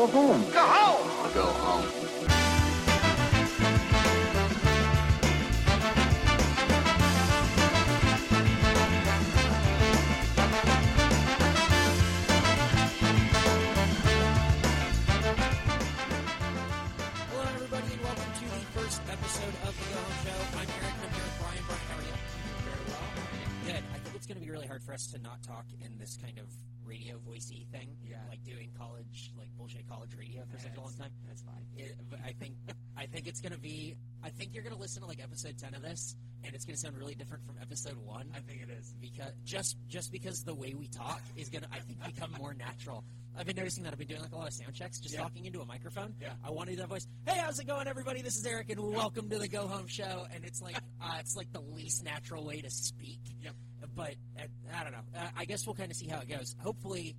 Go home. Go home! Go home. Hello, everybody, and welcome to the first episode of the Go Home Show. I'm going to be really hard for us to not talk in this kind of radio voicey thing. Yeah. Like doing college, like bullshit college radio for such a long time. That's fine. It, but I think, I think it's going to be. I think you're going to listen to like episode ten of this, and it's going to sound really different from episode one. I think it is. because just just because the way we talk is gonna I think become more natural. I've been noticing that I've been doing like a lot of sound checks, just Yeah. talking into a microphone. Yeah. I want to do that voice. Hey, how's it going, everybody? This is Eric, and welcome to the Go Home Show. And it's like uh, it's like the least natural way to speak. Yep. But uh, I don't know. Uh, I guess we'll kind of see how it goes. Hopefully,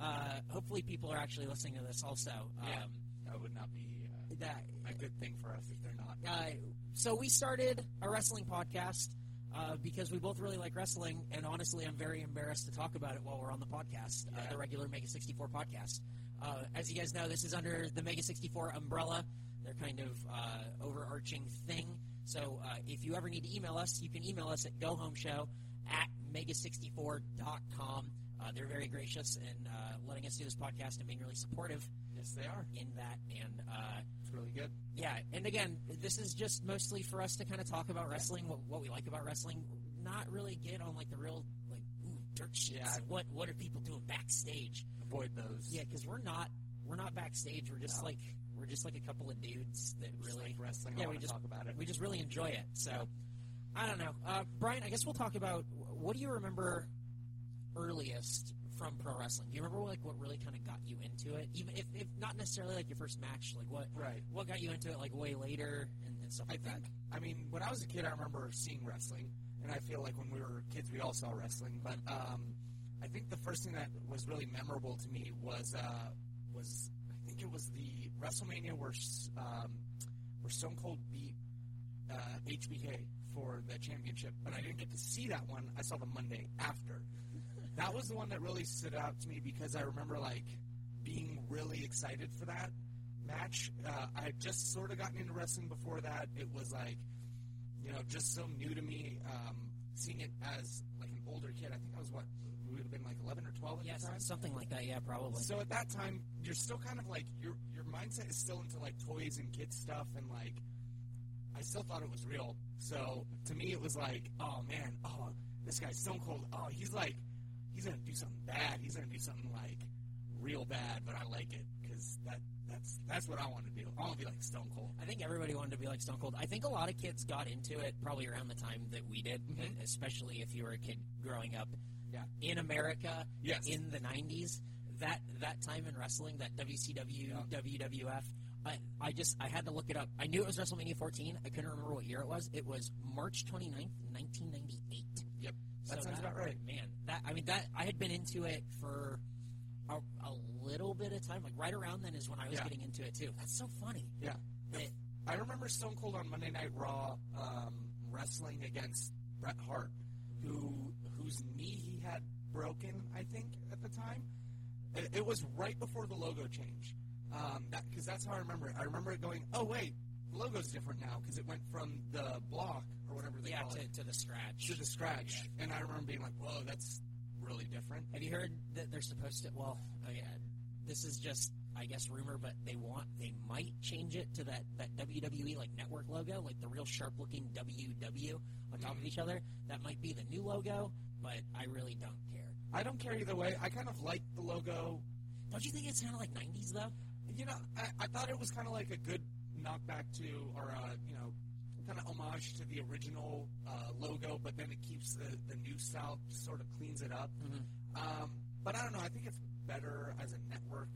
uh, hopefully people are actually listening to this also. Um, Yeah. That would not be uh, that a good thing for us if they're not. uh, so we started a wrestling podcast uh, because we both really like wrestling, and honestly, I'm very embarrassed to talk about it while we're on the podcast, uh, Yeah. the regular Mega 64 podcast. Uh, as you guys know, this is under the Mega 64 umbrella, their kind of uh, overarching thing. So uh, if you ever need to email us, you can email us at gohomeshow at mega64.com. Uh, they're very gracious in uh, letting us do this podcast and being really supportive Yes, they are. in that. And uh, It's really good. yeah, and again, this is just mostly for us to kind of talk about wrestling, what, what we like about wrestling, not really get on like the real like ooh, dirt sheets. Yeah. What what are people doing backstage? Avoid those. Yeah, because we're not we're not backstage. We're just No. like we're just like a couple of dudes that Just really like wrestling. Yeah, we just- talk about it. we just really enjoy it. So I don't know, uh, Bryan. I guess we'll talk about what do you remember earliest from pro wrestling? Do you remember like what really kind of got you into it? Even if, if not necessarily like your first match, like what right. what got you into it like way later and, and stuff I like think. I mean, when I was a kid, I remember seeing wrestling, and I feel like when we were kids, we all saw wrestling. But um, I think the first thing that was really memorable to me was uh, was I think it was the WrestleMania where um, where Stone Cold beat uh, HBK for the championship, but I didn't get to see that one. I saw the Monday after. That was the one that really stood out to me because I remember like being really excited for that match. Uh, I had just sort of gotten into wrestling before that. It was like, you know, just so new to me. Um, seeing it as like an older kid, I think I was what we would have been like eleven or twelve at Yes, the time. something like that. Yeah, probably. So at that time, you're still kind of like your your mindset is still into like toys and kids stuff, and like I still thought it was real. So to me, it was like, oh man, oh this guy's Stone Cold. Oh, he's like he's gonna do something bad. He's gonna do something like real bad, but I like it because that that's that's what I want to do. I want to be like Stone Cold. I think everybody wanted to be like Stone Cold. I think a lot of kids got into it probably around the time that we did, Mhm. especially if you were a kid growing up Yeah. in America Yes. in the 90s. That that time in wrestling, that WCW, Yeah. WWF, I, I just I had to look it up. I knew it was WrestleMania 14. I couldn't remember what year it was. It was March 29th, 1998. Yep. That sounds about right. Man, that I mean that I had been into it for a, a little bit of time. Like right around then is when I was Yeah. getting into it too. That's so funny. Yeah. It- I remember Stone Cold on Monday Night Raw um, wrestling against Bret Hart, who whose knee he had broken, I think, at the time. It, it was right before the logo change. Um, that because that's how I remember it. I remember it going, oh wait, the logo's different now because it went from the block or whatever they yeah, call it to, to the scratch. to the scratch, and I remember being like, whoa, that's really different. Have you heard that they're supposed to? Well, oh yeah, this is just I guess rumor, but they want they might change it to that that WWE like network logo, like the real sharp looking WW on top of each other. That might be the new logo, but I really don't care. I don't care either way. I kind of like the logo Don't you think it sounded like '90s though? You know, I, I thought it was kind of like a good knockback to, or uh, you know, kind of homage to the original uh, logo, but then it keeps the, the new style, sort of cleans it up. Mhm. Um, but I don't know. I think it's better as a network,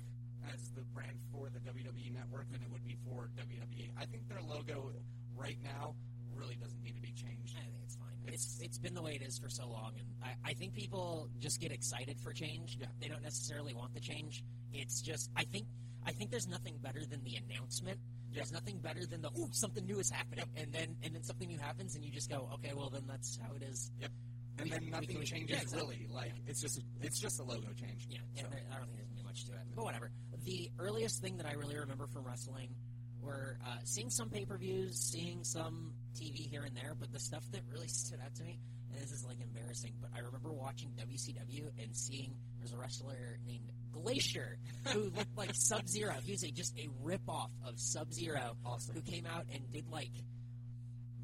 as the brand for the WWE network, than it would be for WWE. I think their logo right now really doesn't need to be changed. I think it's fine. It's It's- it's been the way it is for so long, and I, I think people just get excited for change. Yeah. They don't necessarily want the change. It's just I think I think there's nothing better than the announcement. There's nothing better than the ooh something new is happening, and then and then something new happens, and you just go okay, well then that's how it is. Yep. And We- then nothing changes yeah, exactly. really. Like it's just it's just a logo change. Yeah, So- and I don't think there's gonna be much much to it. But whatever. The earliest thing that I really remember from wrestling were uh, seeing some pay per views, seeing some TV here and there, but the stuff that really stood out to me, and this is like embarrassing, but I remember watching WCW and seeing there's a wrestler named Glacier who looked like Sub Zero. He was a, just a rip off of Sub Zero Awesome. who came out and did like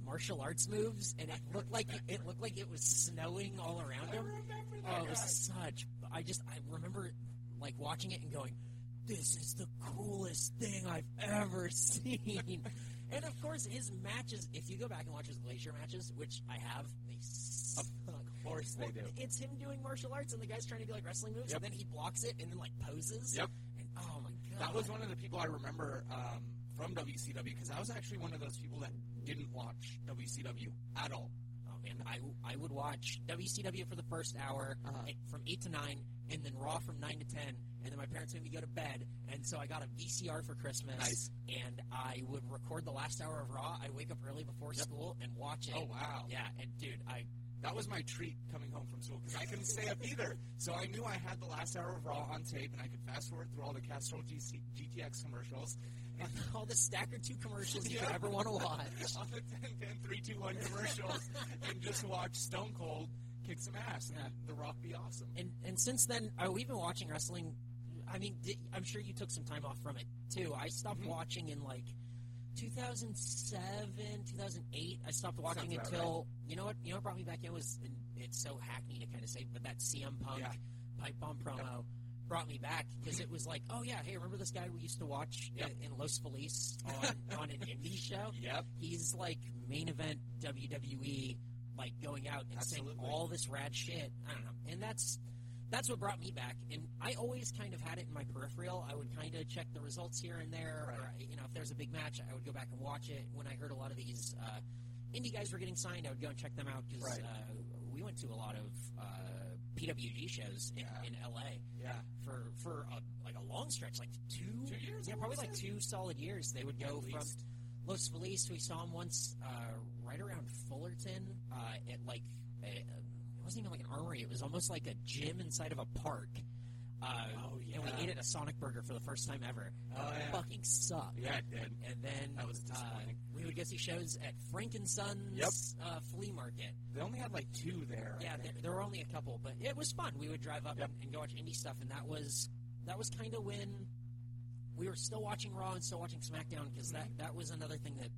martial arts moves, and it looked like it looked like it was snowing all around him. Oh, it was such. I just I remember like watching it and going, "This is the coolest thing I've ever seen." and of course, his matches. If you go back and watch his Glacier matches, which I have, they. Of course they do. It's him doing martial arts, and the guy's trying to do like wrestling moves, Yep. and then he blocks it and then like poses. Yep. And oh my god, That was one of the people I remember um, from WCW because I was actually one of those people that didn't watch WCW at all. Oh man, I, I would watch WCW for the first hour Uh-huh. eh, from eight to nine, and then Raw from nine to ten, and then my parents made me go to bed, and so I got a VCR for Christmas, Nice. and I would record the last hour of Raw. I wake up early before school and watch it. Oh, wow. Yeah, and dude, I That was my treat coming home from school because I couldn't stay up either. So I knew I had the last hour of Raw on tape, and I could fast forward through all the Castrol GC, GTX commercials. And all the Stacker Two commercials you Yeah. could ever want to watch. all the 10 10 3 2 1 commercials, and just watch Stone Cold kick some ass and Yeah. The Rock be awesome. And and since then, uh, we've been watching wrestling. I mean, I'm sure you took some time off from it too. I stopped Mhm. watching in like 2007, 2008. I stopped watching Sounds until you know what you know what brought me back in was and it's so hackney to kind of say, but that CM Punk Yeah. pipe bomb promo brought me back because it was like, oh yeah, hey, remember this guy we used to watch Yep. in, in Los Feliz on on an indie show? Yep. He's like main event WWE, like going out and saying all this rad shit. I don't know, and that's that's what brought me back. And I always kind of had it in my peripheral. I would kind of check the results here and there, or you know, if there's a big match, I would go back and watch it. When I heard a lot of these uh, indie guys were getting signed, I would go and check them out because Right. uh, we went to a lot of uh, PWG shows in, Yeah. in LA Yeah. for for a, like a long stretch, like two, Two years, yeah, probably like two solid years. They would go At from. Los Feliz. We saw him once uh, right around Fullerton uh, at like a, it wasn't even like an armory. It was almost like a gym inside of a park. Uh, Oh, And we ate at a Sonic Burger for the first time ever. Oh, yeah. Fucking sucked. Yeah, it did. And then That was uh, we would go see shows at Frank and Sons Yep. uh, flea market. They only had like two there. Yeah, there, there were only a couple, but it was fun. We would drive up Yep. and, and go watch indie stuff, and that was that was kind of when we were still watching Raw and still watching SmackDown because that that was another thing that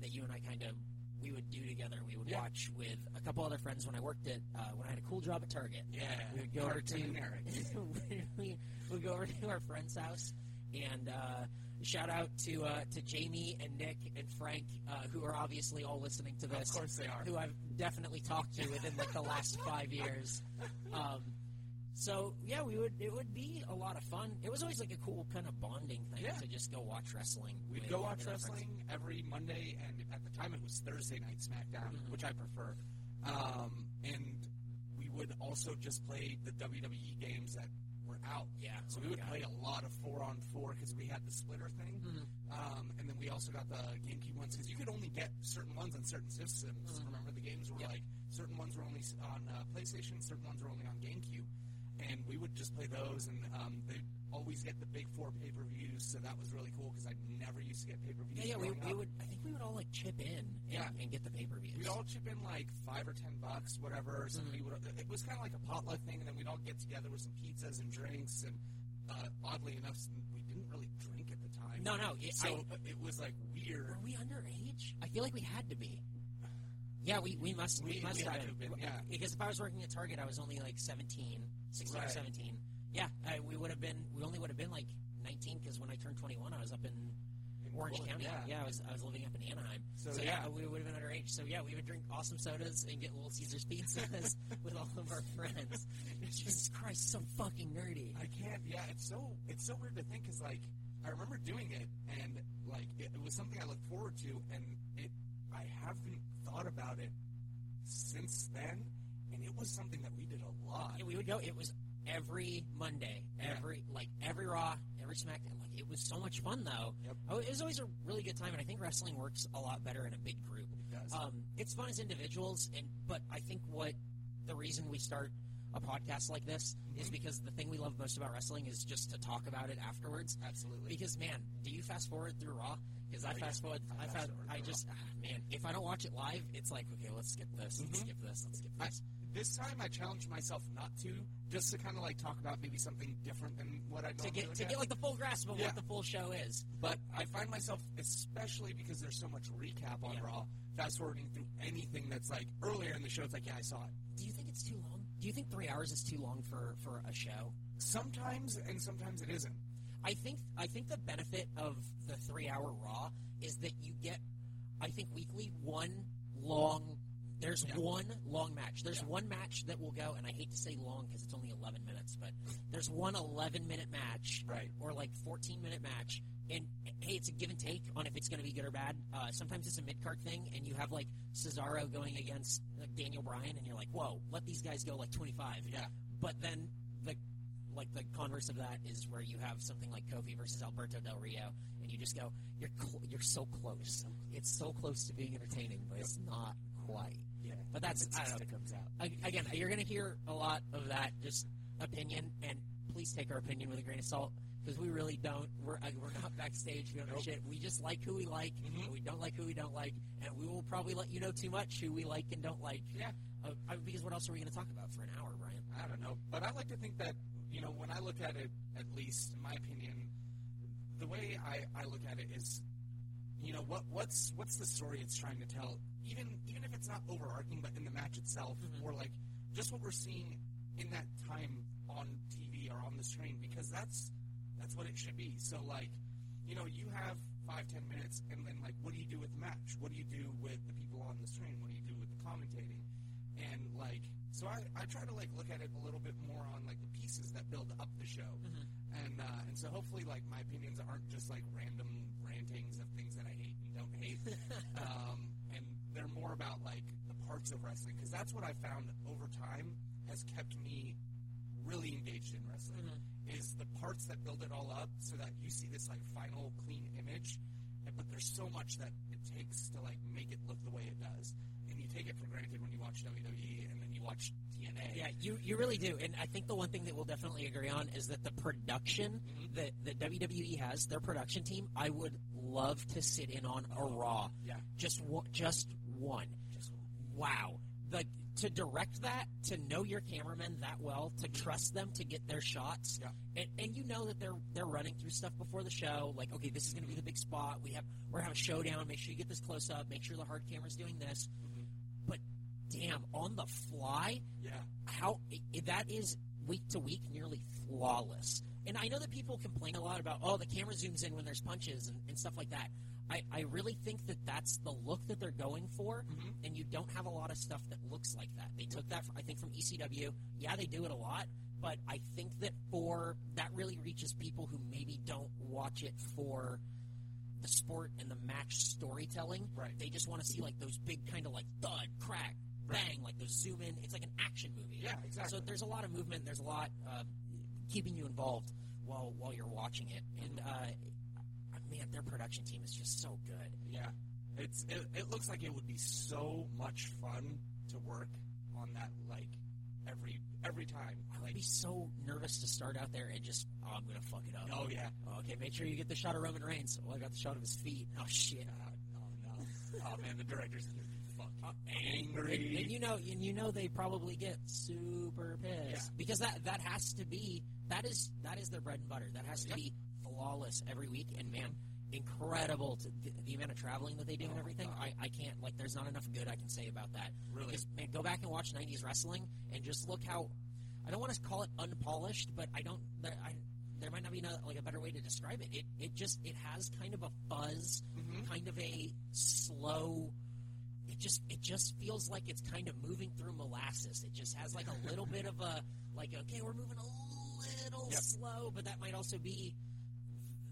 that you and I kind of we would do together. We would Yeah. watch with a couple other friends when I worked at uh, when I had a cool job at Target. Yeah. we would go over to we would go over to our friend's house and. Uh, Shout out to uh, to Jamie and Nick and Frank, uh, who are obviously all listening to this Of course they are. who I've definitely talked to within like the last five years. Um, so yeah, we would it would be a lot of fun. It was always like a cool kind of bonding thing Yeah. to just go watch wrestling. We'd go watch wrestling every Monday, and at the time it was Thursday night SmackDown, Mhm. which I prefer. Um, and we would also just play the WWE games that were out. Yeah, So oh we would play a lot of four on four because we had the splitter thing. Mhm. Um, and then we also got the GameCube ones because you could only get certain ones on certain systems. Mhm. Remember, the games were Yep. like certain ones were only on uh, PlayStation, certain ones were only on GameCube, and we would just play those. And um, they always get the big four pay per views, so that was really cool because I never used to get pay per views. Yeah, yeah, we, we would. I think we would all like chip in and, Yeah. and get the pay per views. We'd all chip in like five or ten bucks, whatever. Somebody Mm-hmm. would. It was kind of like a potluck thing, and then we'd all get together with some pizzas and drinks. And uh, oddly enough, we didn't really drink at the time. No, no. It, So I, uh, it was like weird. were we underage? I feel like we had to be. Yeah, we, we must we, We- must we have been. been, yeah. Because if I was working at Target, I was only like 17, 16 or 17. Yeah, I, we would have been. We only would have been like 19 because when I turned 21, I was up in Orange Bullet, County. yeah. I was I was living up in Anaheim. So, So, yeah. yeah, we would have been underage. So yeah, we would drink awesome sodas and get Little Caesars pizzas with all of our friends. Jesus Christ, so fucking nerdy. I can't. Yeah, it's so it's so weird to think because like I remember doing it and like it, it was something I looked forward to, and it I haven't thought about it since then, and it was something that we did a lot. Yeah, we would go. It was every Monday, Yeah. every like every Raw, every SmackDown. Like it was so much fun though. Yep. Oh, it was always a really good time, and I think wrestling works a lot better in a big group. It does. Um, it's fun as individuals, and but I think what the reason we start a podcast like this is Mhm. because the thing we love most about wrestling is just to talk about it afterwards. Absolutely. Because man, do you fast forward through Raw? Because I Oh, yeah. fast forward. I I fast fast. forward I just ah, man, if I don't watch it live, it's like okay, let's skip this, let's Mhm. skip this, let's skip I- this. time I challenged myself not to, just to kind of like talk about maybe something different than what I to get to at. get like the full grasp of Yeah. what the full show is. But I find myself, especially because there's so much recap on Yeah. Raw, fast forwarding through anything that's like earlier in the show. It's like, yeah, I saw it. Do you think it's too long? Do you think three hours is too long for for a show? Sometimes, and sometimes it isn't. I think I think the benefit of the three hour Raw is that you get, I think weekly one long. There's Yeah. one long match. There's Yeah. one match that will go, and I hate to say long because it's only 11 minutes, but there's one 11 minute match Right. or like 14 minute match. And hey, it's a give and take on if it's going to be good or bad. Uh, sometimes it's a mid card thing, and you have like Cesaro going against like, Daniel Bryan, and you're like, whoa, let these guys go like 25. Yeah. But then the like the converse of that is where you have something like Kofi versus Alberto Del Rio, and you just go, you're cl- you're so close. It's so close to being entertaining, but it's not quite. But that's I don't know. it comes out. Ag- Again, you're going to hear a lot of that just opinion, and please take our opinion with a grain of salt because we really don't. We're uh, we're not backstage. We don't know Nope. shit. We just like who we like, Mhm. and we don't like who we don't like, and we will probably let you know too much who we like and don't like. Yeah. Uh, I- because what else are we going to talk about for an hour, Bryan? I don't know, but I like to think that you know when I look at it, at least in my opinion, the way I, I look at it is, you know, what what's what's the story it's trying to tell, even even if it's not overarching, but in the match itself, Mhm. or like just what we're seeing in that time on TV or on the screen, because that's that's what it should be. So like, you know, you have five ten minutes, and then like, what do you do with the match? What do you do with the people on the screen? What do you do with the commentating? and like so I, I try to like look at it a little bit more on like the pieces that build up the show Mhm. and uh, and so hopefully like my opinions aren't just like random rantings of things that I hate and don't hate um, and they're more about like the parts of wrestling because that's what I found over time has kept me really engaged in wrestling is the parts that build it all up so that you see this like final clean image but there's so much that it takes to like make it look the way it does and you take it for granted when you watch WWE and then you watch TNA Yeah, you, you really do. And I think the one thing that we'll definitely agree on is that the production Mhm. that, that WWE has, their production team, I would love to sit in on a Raw. yeah Just one, just one. just Wow. The, to direct that, to know your cameramen that well, to trust them to get their shots, Yeah. and, and you know that they're they're running through stuff before the show. Like, okay, this is going to be the big spot. We have we're having a showdown. Make sure you get this close up. Make sure the hard camera's doing this. Mhm. But damn, on the fly, yeah how that is week to week nearly flawless. And I know that people complain a lot about oh the camera zooms in when there's punches and, and stuff like that. I, I really think that that's the look that they're going for, Mhm. and you don't have a lot of stuff that looks like that. They took that, I think, from ECW. Yeah, they do it a lot, but I think that for that really reaches people who maybe don't watch it for the sport and the match storytelling. Right. They just want to see like those big kind of like thud, crack, bang, like those zoom in. It's like an action movie. yeah exactly So there's a lot of movement. There's a lot uh, keeping you involved while while you're watching it. And uh, man, their production team is just so good. yeah it's it, it looks like it would be so much fun to work on that like every every time I would like be so nervous to start out there and just oh, I'm gonna fuck it up. oh yeah Okay, make sure you get the shot of Roman Reigns. Oh, I got the shot of his feet. Oh shit. God, oh no oh man the director's gonna be fucking And, angry and you know, and you know, they probably get super pissed Yeah. because that that has to be that is that is their bread and butter. That has to Yep. be flawless every week. And man, incredible to the, the amount of traveling that they do Oh and everything. I, I can't like. There's not enough good I can say about that. really Because man, go back and watch '90s wrestling and just look how I don't want to call it unpolished, but I don't. There, I, there might not be like a better way to describe it. It it just it has kind of a fuzz, Mhm. kind of a slow. It just it just feels like it's kind of moving through molasses. It just has like a little bit of a like okay, we're moving a little Yep. slow, but that might also be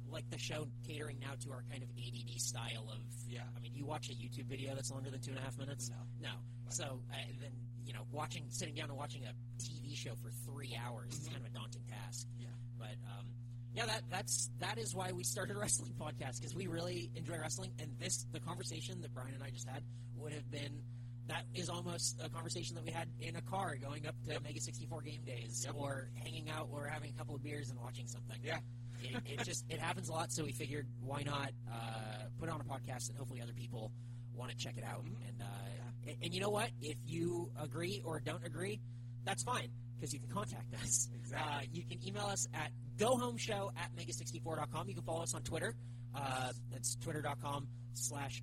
like the show catering now to our kind of ADD style of yeah I mean, you watch a YouTube video that's longer than two and a half minutes? No. No. So uh, then, you know, watching, sitting down and watching a TV show for three hours is kind of a daunting task. Yeah. But um, yeah, that that's that is why we started a wrestling podcast because we really enjoy wrestling, and this the conversation that Bryan and I just had would have been that is almost a conversation that we had in a car going up to Mega 64 game days, Yep. or hanging out, or having a couple of beers and watching something. Yeah. it, it just it happens a lot. So we figured, why not uh, put it on a podcast, and hopefully other people want to check it out. Mhm. And, uh, and and you know what? If you agree or don't agree, that's fine because you can contact us. Exactly. Uh, you can email us at gohomeshow at mega64.com. You can follow us on Twitter. Uh, that's twitter.com slash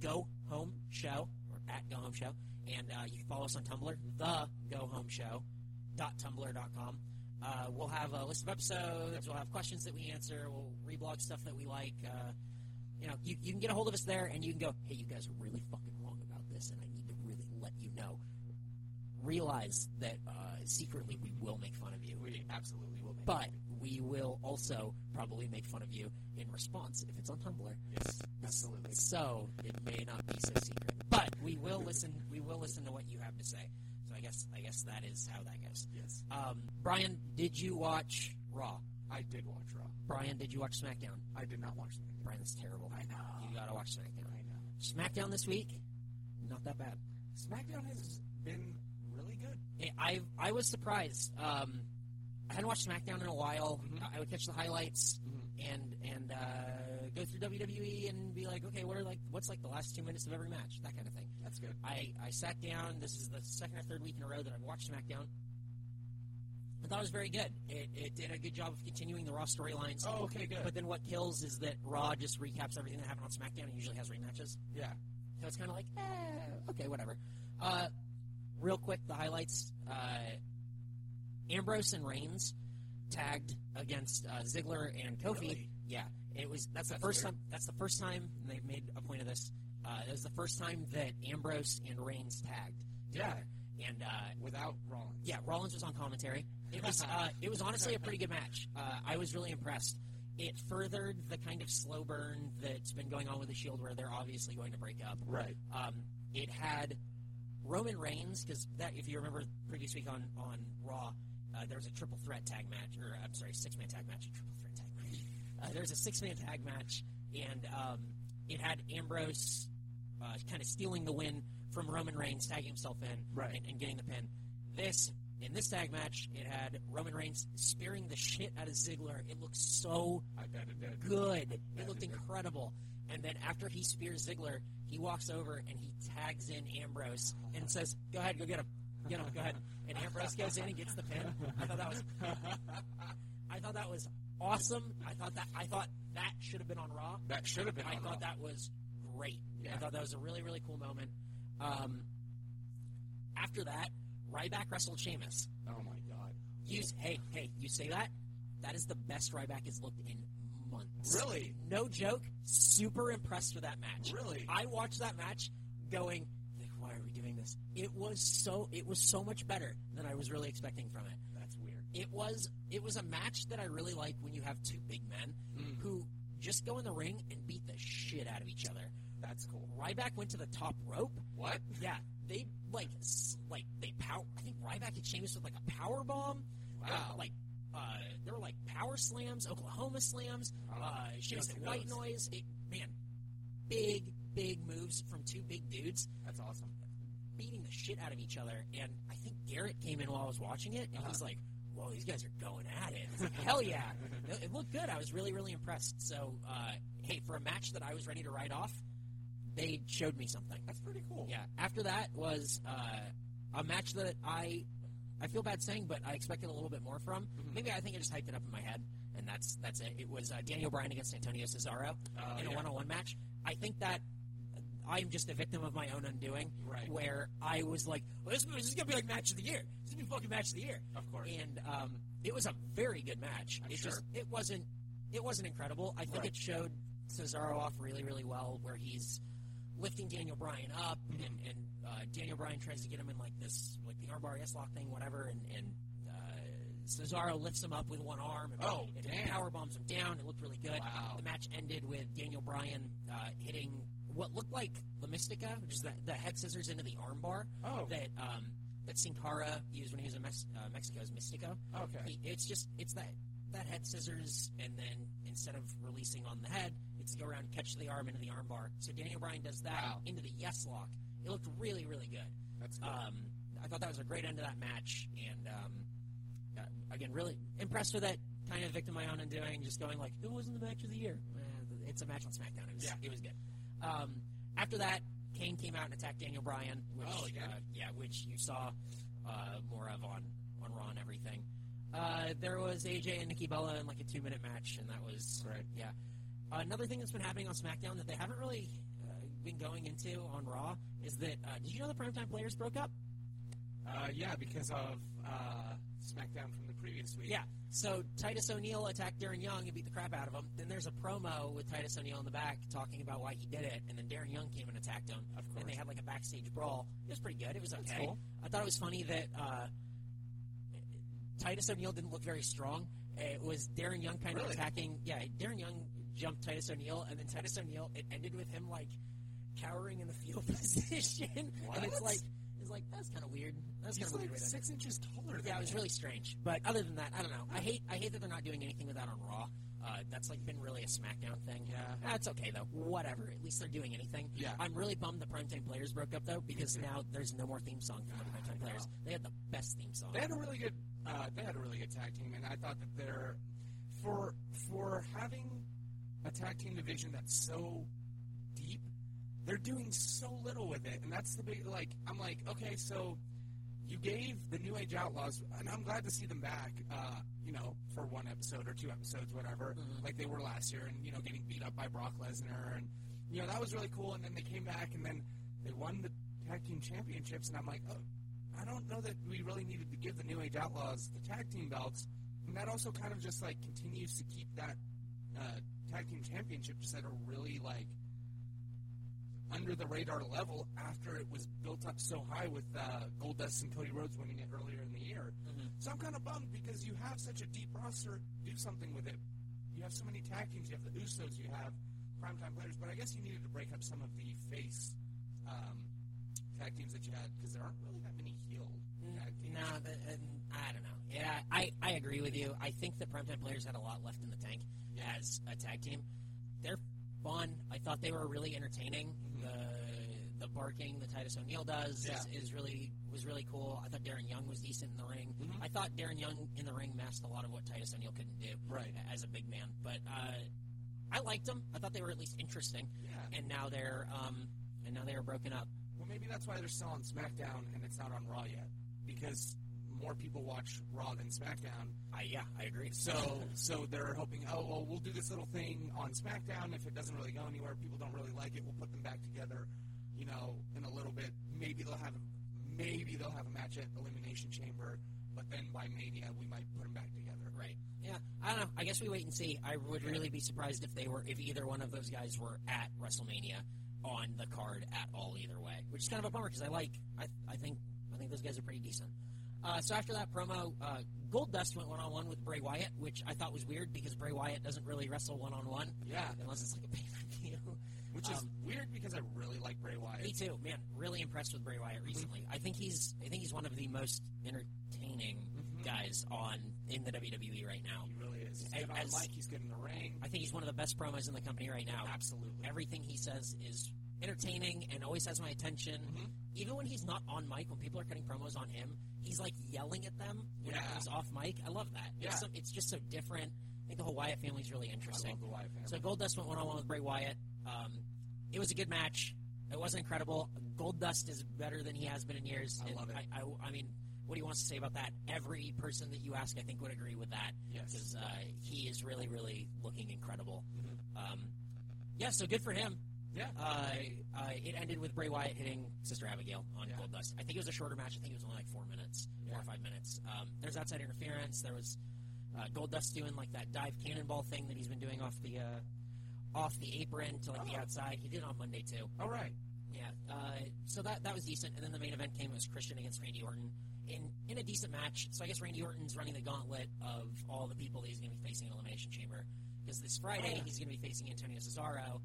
go home show or at go home show. And uh, you can follow us on Tumblr, the go home show tumblr.com. Uh, we'll have a list of episodes. We'll have questions that we answer. We'll reblog stuff that we like. Uh, you know, you, you can get a hold of us there, and you can go, "Hey, you guys are really fucking wrong about this, and I need to really let you know." Realize that uh, secretly we will make fun of you, We absolutely will make but we will also probably make fun of you in response if it's on Tumblr. Yes, absolutely. So it may not be so secret, we will listen. We will listen to what you have to say. So I guess I guess that is how that goes. Yes. Um, Bryan, did you watch Raw? I did watch Raw. Bryan, did you watch SmackDown? I did not watch that. Bryan, that's terrible. I know. You gotta watch SmackDown. I know. SmackDown this week, not that bad. SmackDown has been really good. I I was surprised. Um, I hadn't watched SmackDown in a while. Mhm. I would catch the highlights Mhm. and and uh, go through WWE and be like, okay, what are like what's like the last two minutes of every match, that kind of thing. That's good. I, I sat down. This is the second or third week in a row that I've watched SmackDown. I thought it was very good. It, it did a good job of continuing the Raw storylines. Oh, okay, good. But then what kills is that Raw just recaps everything that happened on SmackDown and usually has rematches. Yeah. So it's kind of like, eh, okay, whatever. Uh, real quick, the highlights. Uh, Ambrose and Reigns tagged against uh, Ziggler and Kofi. Really? Yeah, it was. That's the That's first weird. time. That's the first time and they've made a point of this. Uh, it was the first time that Ambrose and Reigns tagged. Yeah. And uh, Without Rollins. yeah, Rollins was on commentary. It was uh, it was honestly a pretty good match. Uh, I was really impressed. It furthered the kind of slow burn that's been going on with the Shield, where they're obviously going to break up. Right. Um, it had Roman Reigns because that, if you remember previous week on on Raw, uh, there was a triple threat tag match, or I'm sorry, six man tag match, triple threat tag. Uh, there was a six man tag match, and um, it had Ambrose uh, kind of stealing the win from Roman Reigns, tagging himself in, Right. and, and getting the pin. This in this tag match, it had Roman Reigns spearing the shit out of Ziggler. It looked so I bet it did. good. It looked incredible. And then after he spears Ziggler, he walks over and he tags in Ambrose and says, "Go ahead, go get him, get him, go ahead." And Ambrose goes in and gets the pin. I thought that was, I thought that was awesome. I thought that I thought that should have been on Raw. That should have been I thought Raw. that was great. Yeah. I thought that was a really really cool moment. Um, after that, Ryback wrestled Sheamus. Oh my god. You hey hey, you say that? That is the best Ryback has looked in months. Really? No joke. Super impressed with that match. Really? I watched that match, going, like, why are we doing this? It was so it was so much better than I was really expecting from it. It was it was a match that I really like when you have two big men Mm. who just go in the ring and beat the shit out of each other. That's cool. Ryback went to the top rope. What? Yeah, they like like they power. I think Ryback hit Sheamus with like a power bomb. Wow. Uh, like uh, there were like power slams, Oklahoma slams. Oh, uh, Sheamus yes, white noise. It, man, big big moves from two big dudes That's awesome. beating the shit out of each other. And I think Garrett came in while I was watching it, and Uh-huh. he's like, "Whoa, these guys are going at it." It's like, Hell yeah! It- looked good. I was really really impressed. So uh, hey, for a match that I was ready to write off, they showed me something. That's pretty cool. Yeah. After that was uh, a match that I I feel bad saying, but I expected a little bit more from. Mhm. Maybe I think I just hyped it up in my head, and that's that's it. It was uh, Daniel Bryan against Antonio Cesaro Uh, in a yeah. one-on-one match. I think that I'm just a victim of my own undoing, Right. where I was like, well, this, this is gonna be like match of the year. This is gonna be fucking match of the year. Of course. And um, it was a very good match. I'm it sure. just it wasn't it wasn't incredible. I think Right. it showed Cesaro off really really well, where he's lifting Daniel Bryan up, Mm-hmm. and, and uh, Daniel Bryan tries to get him in like this like the armbar S lock thing, whatever, and and uh, Cesaro lifts him up with one arm and, Oh, and power bombs him down. It looked really good. Wow. The match ended with Daniel Bryan uh, hitting what looked like the Mistica, which is the, the head scissors into the armbar Oh. that um, that Sin Cara used when he was in Mex- uh, Mexico's Mistico. Okay. He, it's just it's that that head scissors, and then instead of releasing on the head, it's to go around and catch the arm into the armbar. So Daniel Bryan does that Wow. into the yes lock, It looked really, really good. That's good. Um, I thought that was a great end to that match, and um, uh, again, really impressed with that Kind of victim my own undoing, just going like, "It wasn't the match of the year." Eh, it's a match on SmackDown. It was, Yeah. it was good. Um, after that, Kane came out and attacked Daniel Bryan, which Oh, again? uh, yeah, which you saw uh, more of on on Raw and everything. Uh, there was AJ and Nikki Bella in like a two minute match, and that was Right. Yeah. another thing that's been happening on SmackDown that they haven't really uh, been going into on Raw is that uh, did you know the Primetime Players broke up? Uh, yeah, because of uh, SmackDown from the previous week. Yeah. So Titus O'Neil attacked Darren Young and beat the crap out of him. Then there's a promo with Titus O'Neil in the back talking about why he did it, and then Darren Young came and attacked him. Of course. And they had like a backstage brawl. It was pretty good. It was okay. cool. I thought it was funny that uh, Titus O'Neil didn't look very strong. It was Darren Young kind of attacking. Yeah, Darren Young jumped Titus O'Neil, and then Titus O'Neil. It ended with him like cowering in the field position, and it's like it's like that's kind of weird. That's kind of like end six inches taller than Yeah, it was really strange. But other than that, I don't know. I hate I hate that they're not doing anything with that on Raw. Uh, that's like been really a SmackDown thing. Yeah. that's okay though. Whatever. At least they're doing anything. Yeah. I'm really bummed the Primetime Players broke up though because now there's no more theme song for the Primetime. Players. They had the best theme song. They had a really good. Uh, they had a really good tag team, and I thought that they're for for having a tag team division that's so deep. They're doing so little with it, and that's the big like. I'm like, okay, so you gave the New Age Outlaws, and I'm glad to see them back. Uh, you know, for one episode or two episodes, whatever, Mhm. like they were last year, and you know, getting beat up by Brock Lesnar, and you know that was really cool. And then they came back, and then they won the tag team championships, and I'm like, oh, I don't know that we really needed to give the New Age Outlaws the tag team belts, and that also kind of just like continues to keep that uh, tag team championship just at a really like under the radar level after it was built up so high with uh, Goldust and Cody Rhodes winning it earlier in the year. Mhm. So I'm kind of bummed because you have such a deep roster. Do something with it. You have so many tag teams. You have the Usos. You have primetime players. But I guess you needed to break up some of the face um, tag teams that you had because there aren't really that many heel tag teams. No, th- and I don't know. Yeah, I, I agree with you. I think the Primetime Players had a lot left in the tank as a tag team. They're fun. I thought they were really entertaining. Mhm. The the barking that Titus O'Neil does Yeah. is, is really was really cool. I thought Darren Young was decent in the ring. Mhm. I thought Darren Young in the ring masked a lot of what Titus O'Neil couldn't do Right. as a big man. But uh, I liked them. I thought they were at least interesting. Yeah. And now they're um, and now they are broken up. Well, maybe that's why they're still on SmackDown and it's not on Raw yet because more people watch Raw than SmackDown. I yeah, I agree. So, so they're hoping, oh, well, we'll do this little thing on SmackDown. If it doesn't really go anywhere, people don't really like it, we'll put them back together, you know, in a little bit. Maybe they'll have, maybe they'll have a match at Elimination Chamber, but then by Mania, we might put them back together. Right. Yeah. I don't know. I guess we wait and see. I would really be surprised if they were, if either one of those guys were at WrestleMania on the card at all, either way. Which is kind of a bummer because I like, I, I think, I think those guys are pretty decent. Uh, so after that promo, uh, Goldust went one on one with Bray Wyatt, which I thought was weird because Bray Wyatt doesn't really wrestle one on one Yeah, unless it's like a pay per view. which is Um, weird because I really like Bray Wyatt. Me too, man. Really impressed with Bray Wyatt recently. I think he's, I think he's one of the most entertaining Mhm. guys on in the WWE right now. He really is. He's As- good on as- mic. He's good in the ring. I think he's one of the best promos in the company right now. Absolutely. Everything he says is entertaining and always has my attention. Mhm. Even when he's not on mic, when people are cutting promos on him, he's like yelling at them when Yeah. he's off mic. I love that. Yeah. It's, so, it's just so different. I think the whole Wyatt family is really I interesting. love the Wyatt family. So Goldust went one on one with Bray Wyatt. Um, it was a good match. It wasn't incredible. Goldust is better than he has been in years. I and love it. I, I, I mean, what he wants to say about that, every person that you ask, I think, would agree with that. Yes. Because uh, he is really, really looking incredible. Mhm. Um, yeah, so good for him. Yeah. Uh, uh, it ended with Bray Wyatt hitting Sister Abigail on Yeah. Goldust. I think it was a shorter match. I think it was only like four minutes, four or five minutes. Um, there's outside interference. There was uh, Goldust doing like that dive cannonball thing that he's been doing off the uh, off the apron to like the Oh. outside. He did it on Monday too. All right. Yeah. Uh, so that that was decent. And then the main event came. It was Christian against Randy Orton in in a decent match. So I guess Randy Orton's running the gauntlet of all the people that he's going to be facing in Elimination Chamber. Because this Friday Oh, yeah. he's going to be facing Antonio Cesaro.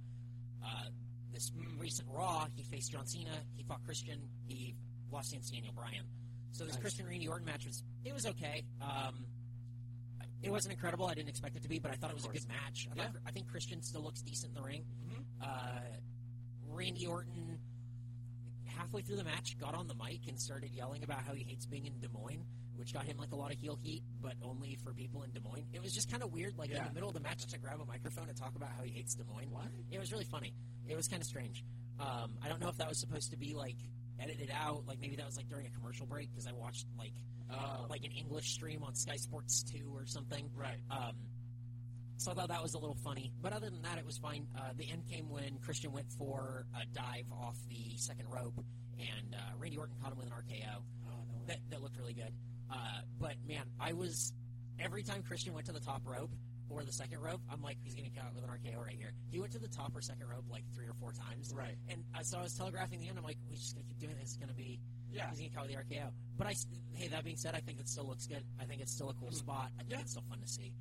Uh, this recent Raw he faced John Cena. He fought Christian. He lost against Daniel Bryan. So this Nice. Christian Randy Orton match was it was okay. Um, it wasn't incredible. I didn't expect it to be, but I thought it was a good match. I, thought, I think Christian still looks decent in the ring. Mhm. Uh, Randy Orton halfway through the match, got on the mic and started yelling about how he hates being in Des Moines, which got him like a lot of heel heat, but only for people in Des Moines. It was just kind of weird, like in the middle of the match, to grab a microphone and talk about how he hates Des Moines. What? It was really funny. It was kind of strange. Um, I don't know if that was supposed to be like edited out, like maybe that was like during a commercial break because I watched like Uh, like an English stream on Sky Sports Two or something. right. Um, so I thought that was a little funny. But other than that, it was fine. Uh, the end came when Christian went for a dive off the second rope, and uh, Randy Orton caught him with an RKO. Oh, no. That, that looked really good. Uh, but man, I was every time Christian went to the top rope or the second rope, I'm like, he's going to count with an RKO right here. He went to the top or second rope like three or four times. Right. And uh, so I was telegraphing the end. I'm like, we're just going to keep doing this. It's going to be Yeah. he's going to count with the RKO. But I, hey, that being said, I think it still looks good. I think it's still a cool spot. I think Yeah. it's still fun to see.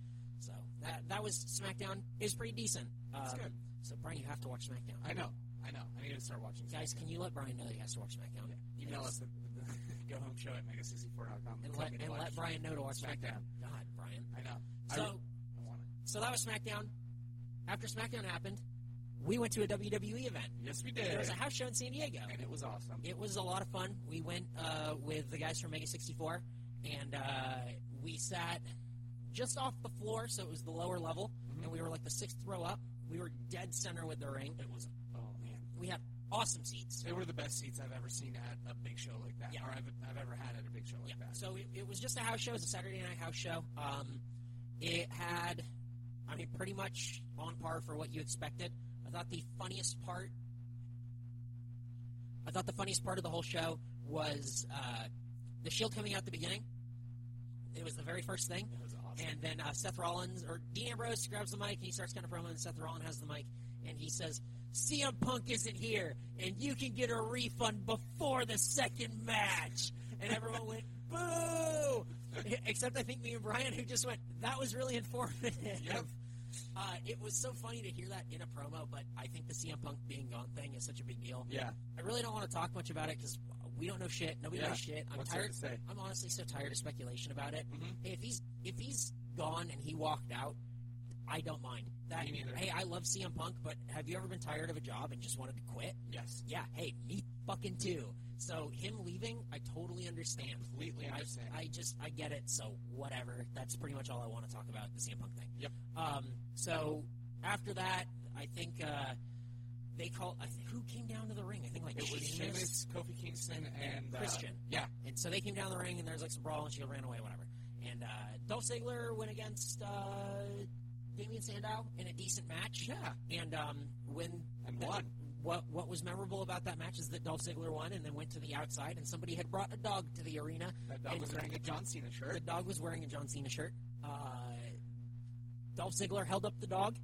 So that that was SmackDown. It was pretty decent. It's Um, good. So Bryan, you have to watch SmackDown. I know. I know. I need to start watching. Guys, SmackDown. can you let Bryan know that he has to watch SmackDown? email us go home show at mega64.com and let and let Bryan know to watch SmackDown. SmackDown. God, Bryan. I know. So I, I want it. so that was SmackDown. After SmackDown happened, we went to a WWE event. Yes, we did. There was a house show in San Diego. and it was awesome. It was a lot of fun. We went uh, with the guys from Mega 64, and uh, we sat just off the floor, so it was the lower level, and we were like the sixth row up. We were dead center with the ring. It was. Oh man. We had awesome seats. They were the best seats I've ever seen at a big show like that, Yeah. or I've, I've ever had at a big show like Yeah. that. So it, it was just a house show. It was a Saturday night house show. Um, it had, I mean, pretty much on par for what you expected. I thought the funniest part, I thought the funniest part of the whole show was uh, the Shield coming out at the beginning. It was the very first thing. It was awesome. And then uh, Seth Rollins or Dean Ambrose grabs the mic and he starts kind of promo, and Seth Rollins has the mic and he says, "CM Punk isn't here, and you can get a refund before the second match." And everyone went boo, except I think me and Bryan, who just went, "That was really informative." Yep. Uh, it was so funny to hear that in a promo, but I think the CM Punk being gone thing is such a big deal. yeah. I really don't want to talk much about it because we don't know shit. Nobody Yeah. knows shit. I'm What's tired. say? I'm honestly so tired of speculation about it. Mhm. Hey, if he's if he's gone and he walked out, I don't mind. That Me neither. hey, I love CM Punk, but have you ever been tired of a job and just wanted to quit? Yes. Yeah. Hey, me fucking too. So him leaving, I totally understand. Completely I, understand. I just I get it. So whatever. That's pretty much all I want to talk about the CM Punk thing. Yep. Um. So after that, I think uh, they called. I think, who came down to the ring? I think like It was Sheamus. Kofi Kingston, and uh, Christian. Yeah. And so they came down the ring, and there was like some brawl, and she ran away, whatever. And uh, Dolph Ziggler went against uh, Damien Sandow in a decent match. Yeah. And um, when And won. What what was memorable about that match is that Dolph Ziggler won, and then went to the outside, and somebody had brought a dog to the arena. That dog And was wearing a John Cena shirt. The dog was wearing a John Cena shirt. Uh, Dolph Ziggler held up the dog,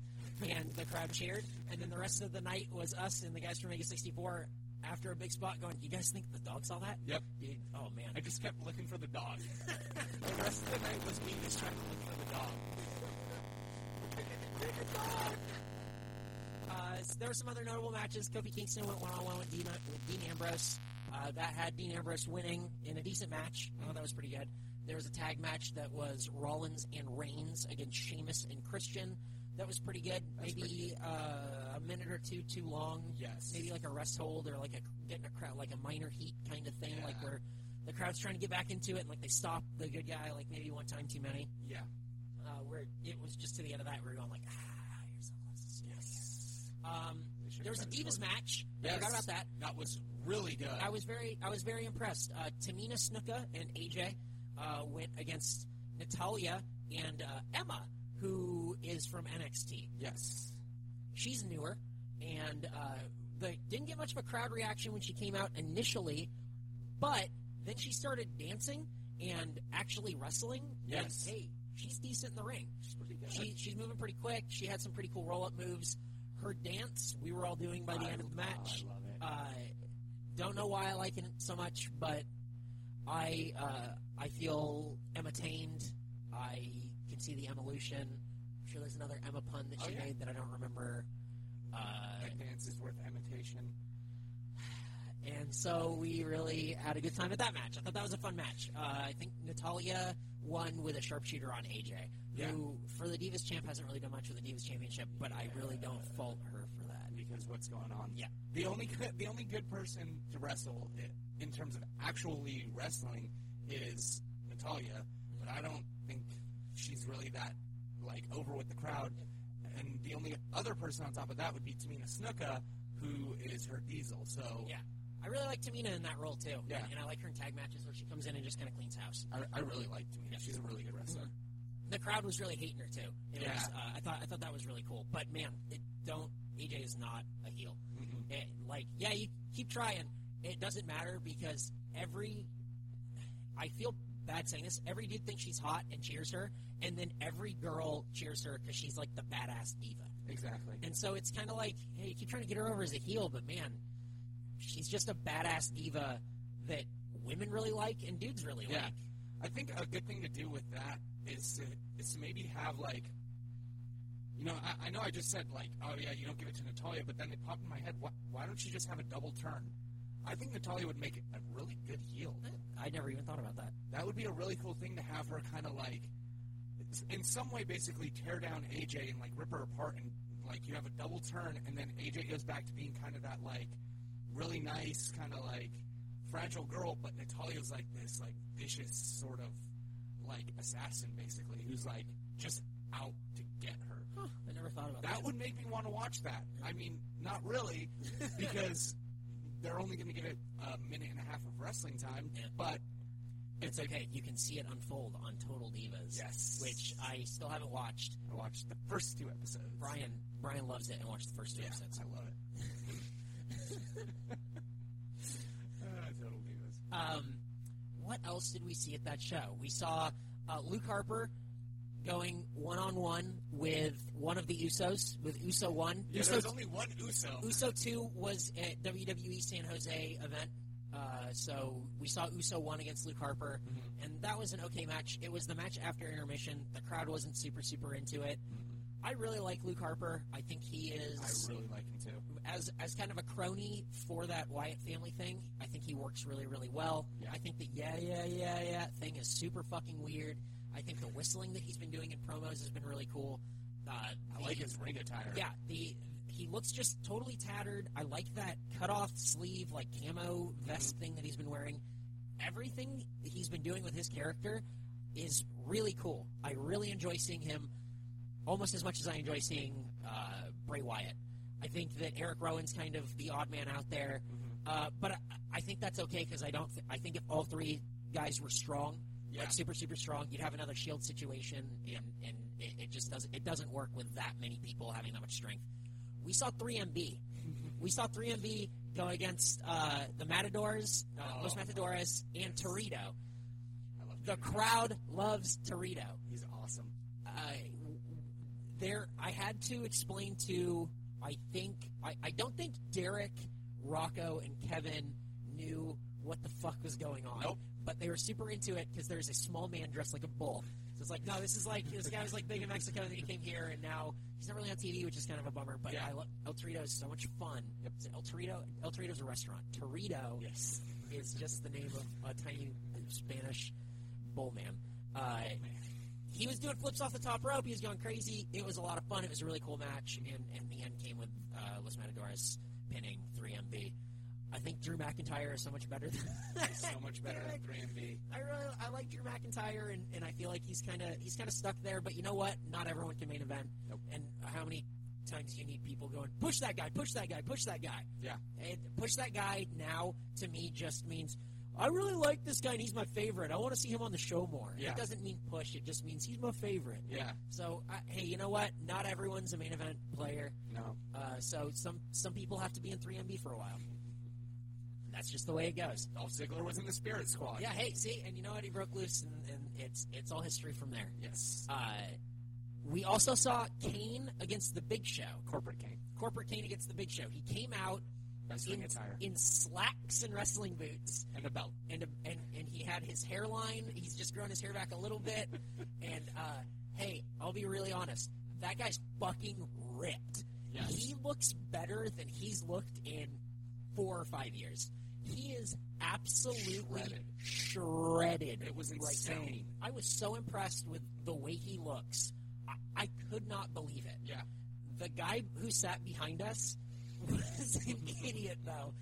and the crowd cheered. And then the rest of the night was us and the guys from Mega 64 after a big spot going, You guys think the dog saw that? Yep. Dude, oh man. I just kept looking for the dog. the rest of the night was me just trying to look for the dog. Uh, so there were some other notable matches. Kofi Kingston went one on one with Dean, with Dean Ambrose. Uh, that had Dean Ambrose winning in a decent match. I thought that was pretty good. There was a tag match that was Rollins and Reigns against Sheamus and Christian. That was pretty good. That's Maybe uh, a minute or two too long. Yes. Maybe like a rest hold or like a getting a crowd like a minor heat kind of thing, Yeah. like where the crowd's trying to get back into it and like they stop the good guy like maybe one time too many. Yeah. Uh, where it was just to the end of that where you're going like ah you're so close. Yes. Um, there was a Divas match. I forgot about that. That was really good. I was very, I was very impressed. Uh, Tamina Snuka and AJ uh, went against Natalya and uh, Emma, who is from NXT. yes. She's newer, and uh, the didn't get much of a crowd reaction when she came out initially, but then she started dancing and actually wrestling. Yes. And, hey, she's decent in the ring. She's pretty good. She, she's moving pretty quick. She had some pretty cool roll up moves. Her dance, we were all doing by the I- end of the match. I love it. Uh, don't know why I like it so much, but I uh, I feel Emma tamed. I can see the evolution. I'm sure there's another Emma pun that Oh, she yeah. made that I don't remember. Uh, that dance is worth imitation. and so we really had a good time at that match. I thought that was a fun match. Uh, I think Natalya won with a sharpshooter on AJ. Yeah. who for the Divas champ hasn't really done much for the Divas championship, but I really don't fault her for that. because what's going on. Yeah. The only good, the only good person to wrestle in terms of actually wrestling is Natalya, but I don't think she's really that like over with the crowd. And the only other person on top of that would be Tamina Snuka, who is her diesel. So Yeah. I really like Tamina in that role too. Yeah. And, and I like her in tag matches where she comes in and just kind of cleans house. I, I really like Tamina. She's a really good wrestler. The crowd was really hating her too. It Yeah. was, uh, I thought I thought that was really cool. But man, it don't AJ is not a heel. Mhm. It, like, yeah, you keep trying. It doesn't matter because every I feel bad saying this. Every dude thinks she's hot and cheers her, and then every girl cheers her because she's like the badass diva. Exactly. And so it's kind of like, hey, you keep trying to get her over as a heel, but man, she's just a badass diva that women really like and dudes really Yeah. like. I think a good thing to do with that is to, is to maybe have like, you know, I, I know I just said like, oh yeah, you don't give it to Natalya, but then it popped in my head. Why, why don't you just have a double turn? I think Natalya would make a really good heel. I never even thought about that. That would be a really cool thing to have her kind of like, in some way, basically tear down AJ and like rip her apart, and like you have a double turn, and then AJ goes back to being kind of that like really nice, kind of like fragile girl, but Natalya's like this like vicious sort of like assassin, basically, who's like just out to get her. Huh, I never thought about that. That would make me want to watch that. I mean, not really, because they're only going to give it a minute and a half of wrestling time, Yeah. but It's okay. You can see it unfold on Total Divas. Yes. Which I still haven't watched. I watched the first two episodes. Bryan Bryan loves it and watched the first two yeah, episodes. I love it. Total divas. Um, what else did we see at that show? We saw uh, Luke Harper going one on one with one of the Usos, with Uso One. Yeah, Uso, there was only one Uso. Uso Two was at WWE San Jose event. Uh, so we saw Uso one against Luke Harper, Mhm. and that was an okay match. It was the match after intermission. The crowd wasn't super super into it. I really like Luke Harper. I think he is I really like him too. As as kind of a crony for that Wyatt family thing, I think he works really, really well. Yeah. I think the yeah, yeah, yeah, yeah thing is super fucking weird. I think the whistling that he's been doing in promos has been really cool. Uh, I the- like his ring attire. Yeah, the he looks just totally tattered. I like that cut off sleeve, like camo vest thing that he's been wearing. Everything that he's been doing with his character is really cool. I really enjoy seeing him almost as much as I enjoy seeing uh, Bray Wyatt. I think that Eric Rowan's kind of the odd man out there, uh, but I, I think that's okay because I don't. Th- I think if all three guys were strong, Yeah. like super super strong, you'd have another Shield situation, and and it, it just doesn't it doesn't work with that many people having that much strength. We saw 3MB. we saw 3MB go against uh, the Matadors, uh, Oh. Los Matadores, and Torito. The crowd loves Torito He's awesome. I there I had to explain to I think I, I don't think Derek, Rocco, and Kevin knew what the fuck was going on. Nope. But they were super into it because there's a small man dressed like a bull. So it's like, no, this is like this guy was like big in Mexico, then he came here, and now he's not really on TV, which is kind of a bummer. But Yeah. I love El Torito is so much fun. Yep. El Torito, El Torito's a restaurant. Torito Yes. is just the name of a tiny Spanish bull man. Uh, he was doing flips off the top rope. He was going crazy. It was a lot of fun. It was a really cool match, and, and the end came with uh, Los Matadores pinning 3MB. I think Drew McIntyre is so much better. Than He's so much better than 3MB. I really I like Drew McIntyre, and, and I feel like he's kind of he's kind of stuck there. But you know what? Not everyone can main event. Nope. And how many times do you need people going push that guy, push that guy, push that guy? Yeah. And push that guy now to me just means I really like this guy and he's my favorite. I want to see him on the show more. Yeah. It doesn't mean push. It just means he's my favorite. Yeah. So uh, hey, you know what? Not everyone's a main event player. No. Uh, so some some people have to be in 3MB for a while. That's just the way it goes. Dolph Ziggler was in the Spirit Squad. Yeah. Hey, see, and you know what? He broke loose, and, and it's it's all history from there. Yes. Uh, we also saw Kane against the Big Show. Corporate Kane. Corporate Kane against the Big Show. He came out Best in, attire. in slacks and wrestling boots, And a belt. and, a, and and he had his hairline. He's just grown his hair back a little bit. and uh, hey, I'll be really honest. That guy's fucking ripped. Yes. He looks better than he's looked in four or five years. He is absolutely Shredded. shredded. It was right insane. I was so impressed with the way he looks. I, I could not believe it. Yeah. The guy who sat behind us was an idiot, though.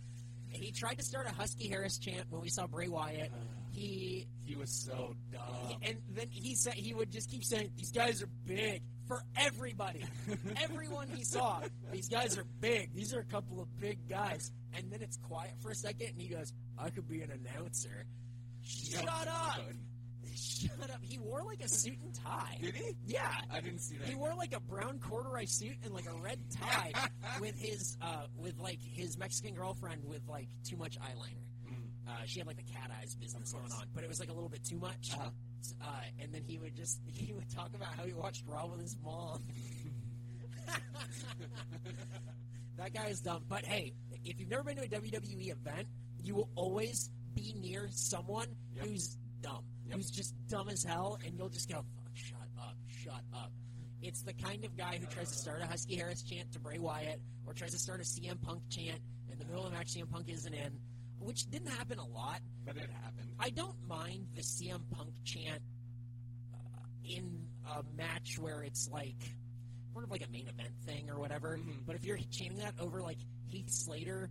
He tried to start a Husky Harris chant when we saw Bray Wyatt. He He was so dumb. and then he said he would just keep saying these guys are big for everybody, everyone he saw. These guys are big. These are a couple of big guys. And then it's quiet for a second, and he goes, "I could be an announcer." Shut up! Shut up! He wore like a suit and tie. Did he? Yeah. I didn't see that. He wore like a brown corduroy suit and like a red tie with his uh, with like his Mexican girlfriend with like too much eyeliner. Mm. Uh, she had like the cat eyes business going on, but it was like a little bit too much. Uh-huh. Uh, and then he would just he would talk about how he watched Raw with his mom. that guy is dumb. But hey, if you've never been to a WWE event, you will always be near someone Yep. who's dumb, Yep. who's just dumb as hell, and you'll just go, "Fuck, shut up, shut up." It's the kind of guy who tries to start a Husky Harris chant to Bray Wyatt, or tries to start a CM Punk chant in the middle of a match CM Punk isn't in, which didn't happen a lot. But it happened. I don't mind the CM Punk chant uh, in a match where it's like sort of like a main event thing or whatever. Mhm. But if you're chanting that over like Heath Slater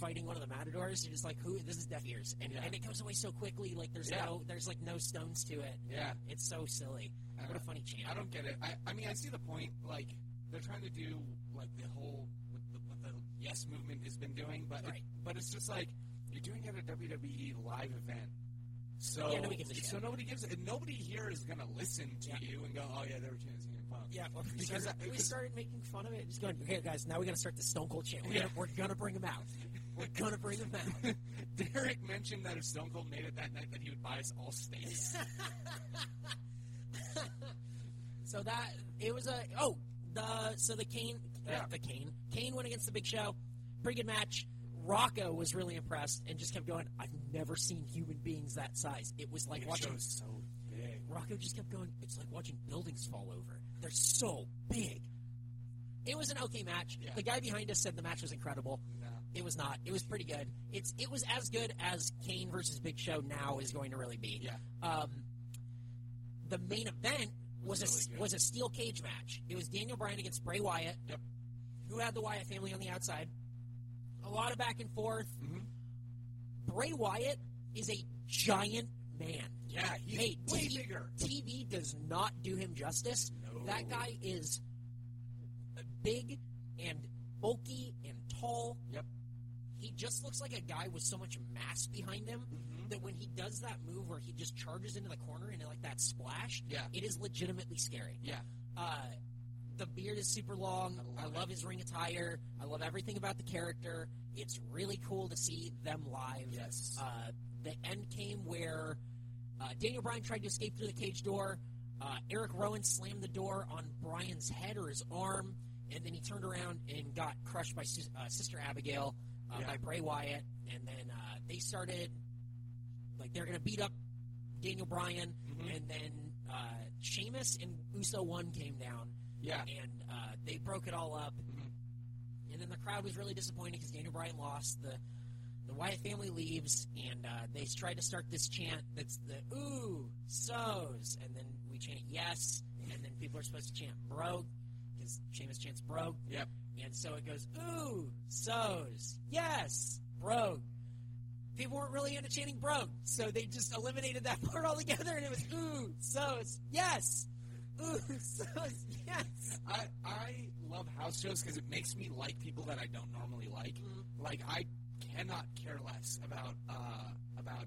fighting one of the Matadors, you're just like, "Who? This is deaf ears," and, Yeah. and it goes away so quickly. Like there's Yeah. no, there's like no stones to it. Yeah. It's so silly. I What a funny chant. I don't get it. I, I mean, I see the point. Like, they're trying to do like the whole what the, what the Yes movement has been doing, but Right. it, but it's just like you're doing it at a WWE live event. So Yeah, nobody gives a shit. so nobody gives and nobody here is gonna listen to Yeah. you and go, oh yeah, they were chanting CM Punk. Yeah, well, we, Because started, I- we started making fun of it. Just going, okay, guys, now we got to start the Stone Cold chant. We're, Yeah. gonna, we're gonna bring him out. We're gonna bring him out. Derek mentioned that if Stone Cold made it that night, that he would buy us all steaks. So that it was a oh the so the Kane uh, Yeah. the Kane Kane went against the Big Show, pretty good match. Rocco was really impressed and just kept going. I've never seen human beings that size. It was like Big watching. Show's so big. Rocco just kept going. It's like watching buildings fall over. They're so big. It was an okay match. Yeah. The guy behind us said the match was incredible. It was not. It was pretty good. It's it was as good as Kane versus Big Show now is going to really be. Yeah. Um, the main event was really a was a steel cage match. It was Daniel Bryan against Bray Wyatt. Yep. Who had the Wyatt family on the outside? A lot of back and forth. Mhm. Bray Wyatt is a giant man. Yeah, he's Hey, way TV bigger. TV does not do him justice. No. That guy is big and bulky and tall. Yep. He just looks like a guy with so much mass behind him Mhm. that when he does that move where he just charges into the corner and like that splash, Yeah. it is legitimately scary. Yeah. Uh, the beard is super long. I I love love, his ring attire. I love everything about the character. It's really cool to see them live. Yes. Uh, the end came where uh, Daniel Bryan tried to escape through the cage door. Uh, Eric Rowan slammed the door on Bryan's head or his arm, and then he turned around and got crushed by uh, Sister Abigail, uh, Yeah. by Bray Wyatt, and then uh, they started like they're to beat up Daniel Bryan, Mhm. and then uh, Sheamus and Uso One came down, Yeah. and uh, they broke it all up. Mhm. And then the crowd was really disappointed because Daniel Bryan lost. The the Wyatt family leaves, and uh, they tried to start this chant that's the ooh so's, and then we chant yes, and then people are supposed to chant broke because Sheamus chants broke, Yep. And so it goes ooh so's yes broke. People weren't really into chanting broke, so they just eliminated that part altogether, and it was ooh so's yes, ooh so's yes. I I love house shows because it makes me like people that I don't normally like. Like I cannot care less about uh, about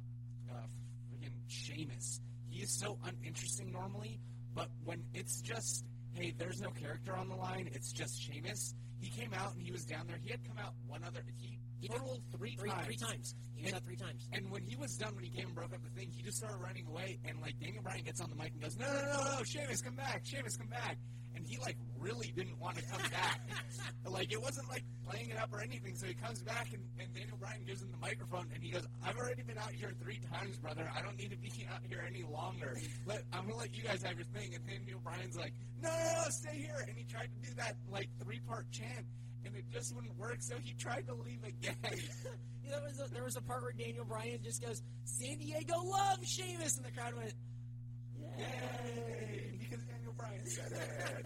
uh, freaking Sheamus. He is so uninteresting normally, but when it's just hey, there's no character on the line, it's just Sheamus. He came out and he was down there. He had come out one other. He He totaled three, Three, times. three times. He was And- out three times. And when he was done, when he came and broke up the thing, he just started running away. And like Daniel Bryan gets on the mic and goes, "No, no, no, no, Sheamus, come back, Sheamus, come back." And he like really didn't want to come back. like it wasn't like playing it up or anything. So he comes back and, and Daniel Bryan gives him the microphone and he goes, "I've already been out here three times, brother. I don't need to be out here any longer. Let I'm gonna let you guys have your thing." And Daniel Bryan's like, "No, no, no, stay here." And he tried to do that like three part chant. and it just wouldn't work. So he tried to leave again. You know, there was a, there was a part where Daniel Bryan just goes, "San Diego loves Sheamus," and the crowd went, Yay! Because Daniel Bryan said it.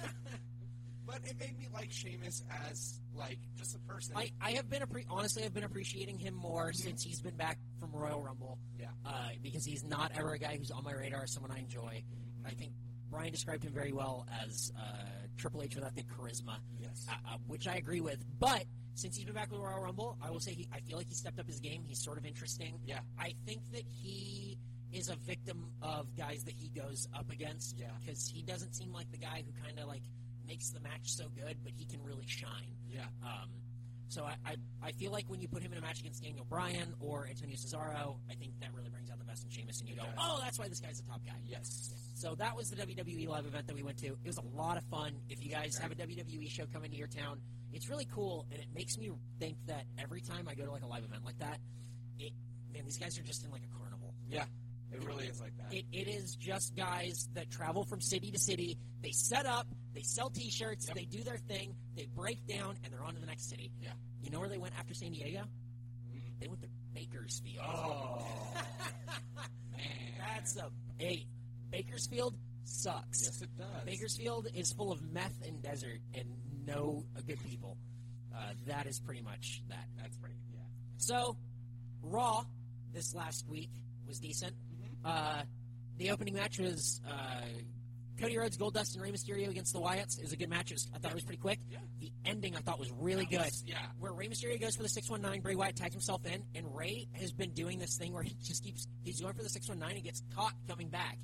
But it made me like Sheamus as like just a person. I, I have been appre- honestly I've been appreciating him more since he's been back from Royal Rumble. Yeah. Uh, because he's not ever a guy who's on my radar, someone I enjoy. I think Bryan described him very well as uh, Triple H without the charisma, yes. uh, uh, which I agree with. But since he's been back with Royal Rumble, I will say he, I feel like he stepped up his game. He's sort of interesting. Yeah. I think that he is a victim of guys that he goes up against. Yeah. Because he doesn't seem like the guy who kind of like makes the match so good, but he can really shine. Yeah. Um, so I, I, I feel like when you put him in a match against Daniel Bryan or Antonio Cesaro, I think that really brings out the best in Sheamus, and you go, oh, that's why this guy's the top guy. Yes. So that was the WWE live event that we went to. It was a lot of fun. If you guys have a WWE show coming to your town, it's really cool, and it makes me think that every time I go to like a live event like that, it man, these guys are just in like a carnival. Yeah. It really is like that. It, it is just guys that travel from city to city. They set up, they sell T-shirts, Yep. they do their thing, they break down, and they're on to the next city. Yeah. You know where they went after San Diego? Mhm. They went to Bakersfield. oh. Man. That's a hey. Bakersfield sucks. Yes, it does. Bakersfield is full of meth and desert and no good people. Uh, that is pretty much that. That's pretty. Yeah. So, Raw this last week was decent. Mhm. Uh, the opening match was uh, Cody Rhodes, Goldust, and Rey Mysterio against the Wyatts. Was a good match. Was, I thought it was pretty quick. Yeah. The ending I thought was really That good. was- yeah. Where Rey Mysterio goes for the 619, Bray Wyatt tags himself in, and Ray has been doing this thing where he just keeps he's going for the 619 and gets caught coming back.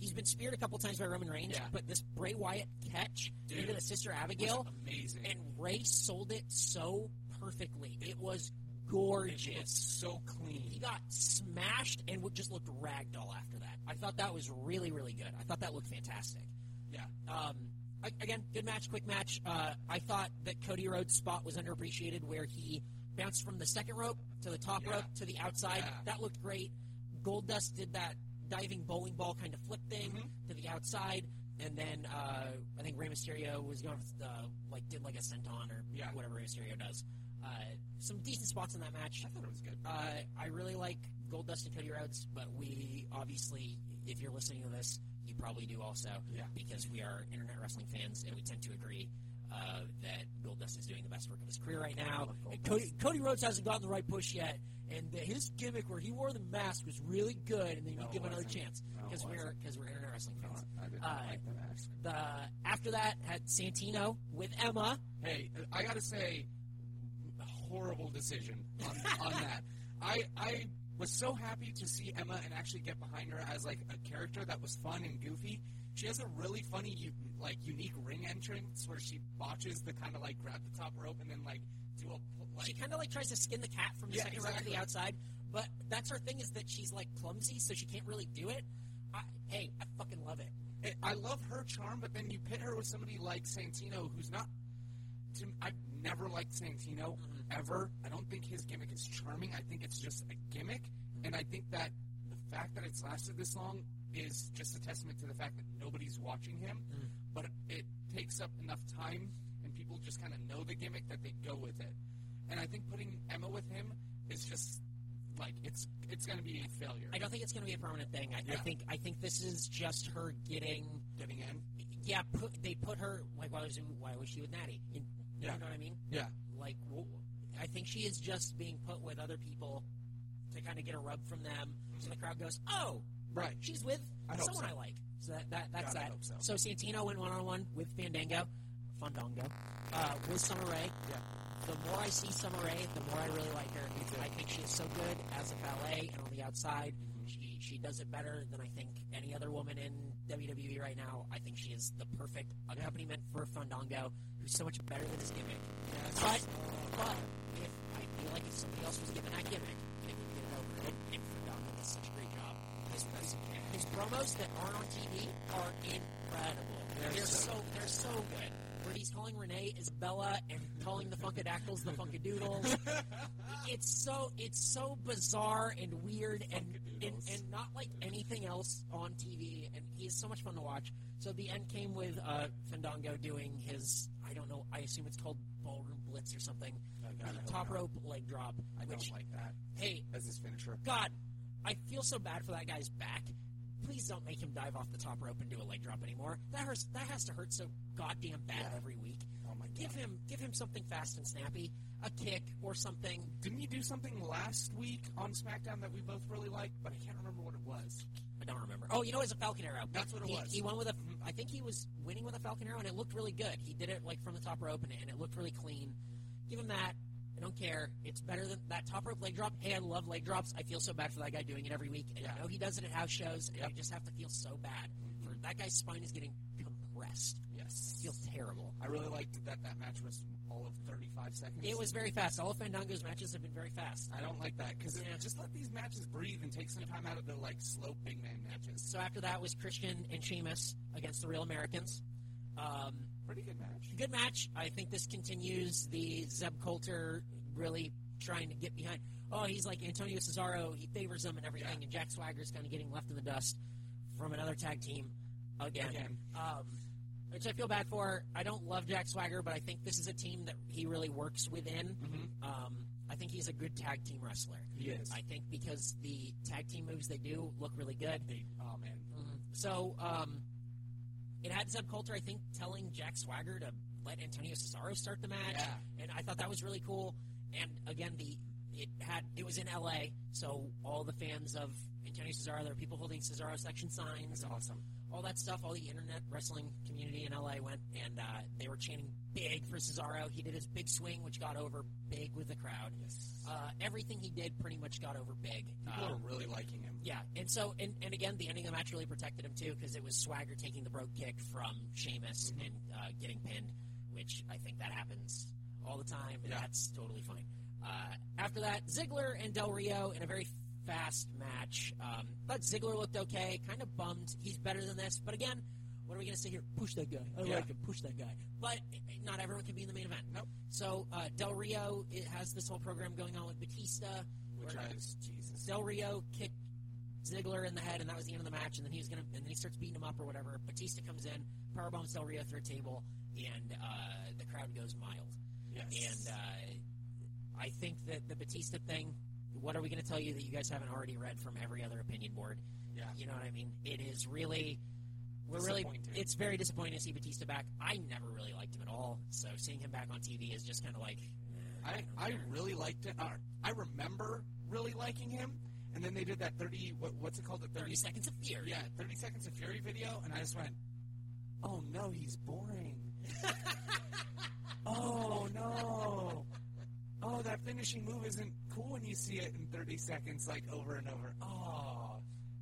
He's been speared a couple times by Roman Reigns, Yeah. but this Bray Wyatt catch Dude. into the Sister Abigail, amazing. and Ray sold it so perfectly. It was gorgeous. so clean. He got smashed and just looked ragdoll after that. I thought that was really, really good. I thought that looked fantastic. Yeah. Um, a- again, good match, quick match. Uh, I thought that Cody Rhodes' spot was underappreciated, where he bounced from the second rope to the top Yeah. rope to the outside. Yeah. That looked great. Goldust did that diving bowling ball kind of flip thing Mhm. to the outside, and then uh, I think Rey Mysterio was going for the like did like a senton or Yeah. whatever Rey Mysterio does. Uh, some decent spots in that match. I thought it was good. Uh, I really like Goldust and Cody Rhodes, but we obviously, if you're listening to this, you probably do also, Yeah. because we are internet wrestling fans and we tend to agree uh, that Goldust is doing the best work of his career right now. And Cody, Cody Rhodes hasn't gotten the right push yet, and the, his gimmick where he wore the mask was really good, and then No, give him another chance No, because we're wasn't. because we're internet wrestling No, fans. I didn't Uh, like the mask. The after that had Santino with Emma. Hey, I gotta say, horrible decision on, on that. I I was so happy to see Emma and actually get behind her as like a character that was fun and goofy. She has a really funny, u- like unique ring entrance where she botches the kind of like grab the top rope and then like do a pl- she kind of like tries to skin the cat from the Yeah, second row to exactly. the outside, but that's her thing is that she's like clumsy, so she can't really do it. I, hey, I fucking love it. it, I love her charm, but then you pit her with somebody like Santino, who's not. To, I've never liked Santino Mhm. ever. I don't think his gimmick is charming. I think it's just a gimmick, and I think that the fact that it's lasted this long is just a testament to the fact that nobody's watching him. Mm. But it, takes up enough time, and people just kind of know the gimmick that they go with it. And I think putting Emma with him is just like it's it's going to be a failure. I don't think it's going to be a permanent thing. I, I think I think this is just her getting. getting in. Yeah, put, they put her like why was why was she with Natty? You, you know what I mean? Yeah. Like I think she is just being put with other people to kind of get a rub from them, so the crowd goes, "Oh, Right. she's with I hope someone so. I like." So that, that that's God, I that. hope so. So Santino went one on one with Fandango, Fandango, uh, with Summer Rae. Yeah. The more I see Summer Rae, the more I really like her. I think she is so good as a ballet and on the outside. She does it better than I think any other woman in WWE right now. I think she is the perfect accompaniment for Fandango, who's so much better than his gimmick. But but if I feel like if somebody else was given that gimmick, they would get it over. And, and Fandango does such a great job. His, his, his promos that aren't on TV are incredible. They're They're, so- so they're so good. He's calling Renee Isabella and calling the Funkadactyls the Funkadoodles. it's so it's so bizarre and weird and, and and not like anything else on TV. And he's so much fun to watch. So the end came with uh, Fandango doing his I don't know I assume it's called ballroom blitz or something. Oh, God, I the hope top not. rope leg drop. I which, don't like that hey, as his finisher. God, I feel so bad for that guy's back. Please don't make him dive off the top rope and do a leg drop anymore. That hurts. That has to hurt so goddamn bad Yeah. every week. Oh my Give him, give him something fast and snappy, a kick or something. Didn't he do something last week on SmackDown that we both really liked? But I can't remember what it was. I don't remember. Oh, you know, it was a Falcon Arrow. That's what it he, was. He won with a. Mm-hmm. I think he was winning with a Falcon Arrow, and it looked really good. He did it like from the top rope, and, and it looked really clean. Give him that. I don't care. It's better than that top rope leg drop. Hey, I love leg drops. I feel so bad for that guy doing it every week, and Yeah. I know he does it at house shows, and Yep. I just have to feel so bad. For that guy's spine is getting compressed. Yes. It feels terrible. I really liked that that match was all of 35 seconds. It was very fast. All of Fandango's matches have been very fast. I don't like that because Yeah. just let these matches breathe and take some time out of the like slow big man matches. So after that was Christian and Sheamus against the Real Americans. Um, Pretty good match. good match. I think this continues the Zeb Colter really trying to get behind. Oh, he's like Antonio Cesaro. He favors him and everything, Yeah. and Jack Swagger's kind of getting left in the dust from another tag team again. Again. Um, which I feel bad for. I don't love Jack Swagger, but I think this is a team that he really works within. Mhm. Um, I think he's a good tag team wrestler. He is. I think because the tag team moves they do look really good. They, oh man. So um, it had Zeb Colter, I think, telling Jack Swagger to let Antonio Cesaro start the match, Yeah. and I thought that was really cool. And again, the it had it was in L.A., so all the fans of Antonio Cesaro, there were people holding Cesaro section signs, and awesome. all that stuff. All the internet wrestling community in L.A. went, and uh, they were chanting big for Cesaro. He did his big swing, which got over big with the crowd. Yes. Uh, everything he did pretty much got over big. People Um, are really liking him. yeah, and so and, and again, the ending of the match really protected him too because it was Swagger taking the Brogue Kick from Sheamus Mm-hmm. and uh, getting pinned, which I think that happens all the time, and Yeah. that's totally fine. Uh, after that, Ziggler and Del Rio in a very fast match. Um, but Ziggler looked okay, kind of bummed. He's better than this, but again, what are we going to say here? Push that guy. I Yeah. like him. Push that guy. But not everyone can be in the main event. Nope. So uh, Del Rio it has this whole program going on with Batista, Which where I Jesus. Del Rio kicked Ziggler in the head, and that was the end of the match. And then he was gonna, and then he starts beating him up or whatever. Batista comes in, powerbombs Del Rio through a table, and uh, the crowd goes mild. Yes. And uh, I think that the Batista thing. What are we going to tell you that you guys haven't already read from every other opinion board? yeah. You know what I mean? It is really, we're really it's very disappointing to see Batista back. I never really liked him at all, so seeing him back on TV is just kind of like. I, I really liked it. Uh, I remember really liking him, and then they did that thirty. What, what's it called? The 30 thirty. seconds of fear. Yeah, thirty seconds of Fury video, and I just went, "Oh no, he's boring." oh no. Oh, that finishing move isn't cool when you see it in 30 seconds, like over and over. Oh,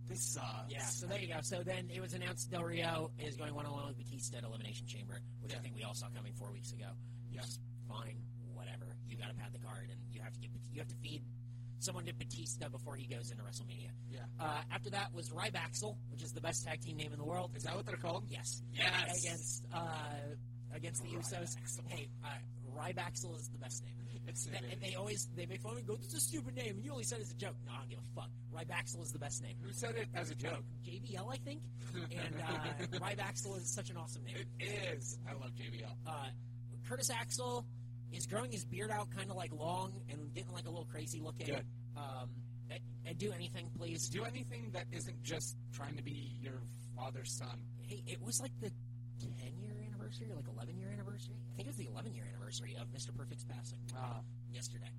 this sucks. Yeah, so there you go. So then it was announced Del Rio is going one on one with Batista at Elimination Chamber, which I think we all saw coming four weeks ago. Yeah. Just fine, whatever. You got to pad the card, and you have to give you have to feed someone to Batista before he goes into WrestleMania. Yeah. Uh, after that was Rybaxel, which is the best tag team name in the world. Is that what they're called? Yes. Yes. Against uh, against the Usos. Hey, uh, Rybaxel is the best name. It's, and they always they make fun of me. and Go, this is a stupid name, and you only said it as a joke. No, I don't give a fuck. Rybaxel is the best name. Who said it as a joke? JBL, I think. And uh, is such an awesome name. It is. I love JBL. Uh, Curtis Axel is growing his beard out kind of like long and getting like a little crazy looking. Good. Um, do anything, please. Do anything that isn't just trying to be your father's son. Hey, it was like the 10 year anniversary, or like 11 year anniversary. I think it was the 11 year anniversary of Mr. Perfect's passing Uh, yesterday.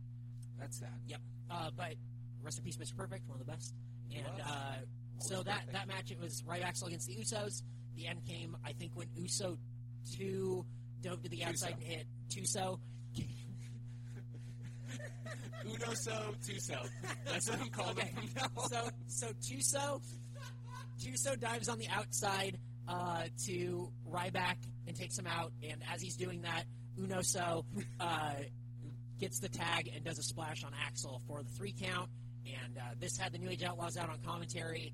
that's sad. Yep. Uh, but rest in peace, Mr. Perfect, one of the best. And uh, so that that match, it was Rybaxel against the Usos. The end came, I think, when Uso two dove to the outside and hit Tuso. Uno so, Tuso. That's what I'm calling Okay. him from now on. so so Tuso Tuso dives on the outside uh, to Ryback and takes him out, and as he's doing that, Unoso uh, gets the tag and does a splash on Axel for the three count. And uh, this had the New Age Outlaws out on commentary,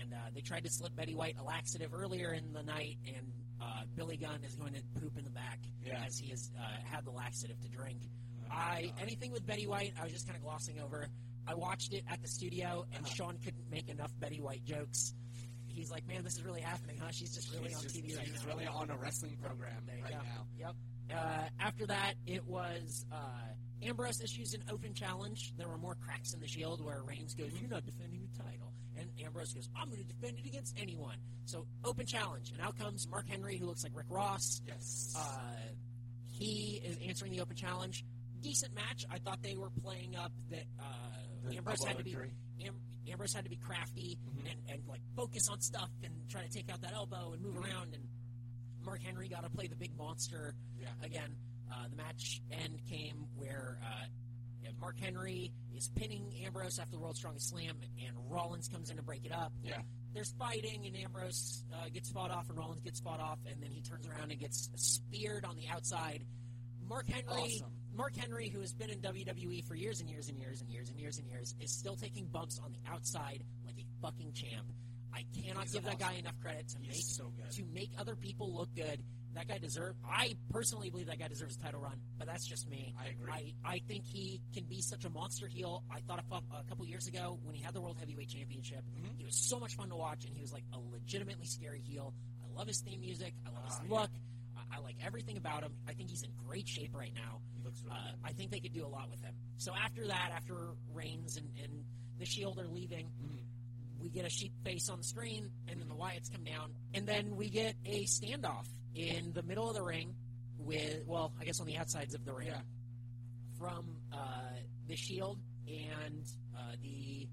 and uh, they tried to slip Betty White a laxative earlier in the night, and uh, Billy Gunn is going to poop in the back Yeah. as he has uh, had the laxative to drink. I anything with Betty White, I was just kind of glossing over. I watched it at the studio, and Uh-huh. Sean couldn't make enough Betty White jokes. He's like, "Man, this is really happening, huh? She's just really She's on just- TV right she's now." really on a wrestling program There right go. now. Yep. Uh, after that, it was uh, Ambrose issues an open challenge. There were more cracks in the Shield where Reigns goes, "You're not defending your title," and Ambrose goes, "I'm going to defend it against anyone." So open challenge, and out comes Mark Henry, who looks like Rick Ross. Yes. Uh, he is answering the open challenge. Decent match. I thought they were playing up that uh, Ambrose had to be Am, Ambrose had to be crafty Mhm. and, and like focus on stuff and try to take out that elbow and move Mhm. around. And Mark Henry got to play the big monster yeah. again. Uh, the match end came where uh, yeah, Mark Henry is pinning Ambrose after the World's Strongest Slam, and Rollins comes in to break it up. Yeah. There's fighting, and Ambrose uh, gets fought off, and Rollins gets fought off, and then he turns around and gets speared on the outside. Mark Henry, Awesome. Mark Henry, who has been in WWE for years and years and years and years and years and years, is still taking bumps on the outside like a fucking champ. I cannot He's give that guy enough credit to make so good. to make other people look good. That guy deserve. I personally believe that guy deserves a title run, but that's just me. I agree. I, I think he can be such a monster heel. I thought a, a couple years ago when he had the World Heavyweight Championship, Mhm. he was so much fun to watch, and he was like a legitimately scary heel. I love his theme music. I love his look. yeah. I, like everything about him. I think he's in great shape right now. He looks really Uh. I think they could do a lot with him. So after that, after Reigns and, and the Shield are leaving, Mhm. we get a sheep face on the screen, and then the Wyatts come down, and then we get a standoff in the middle of the ring with, well, I guess on the outsides of the ring, Yeah. from uh, the Shield and uh, the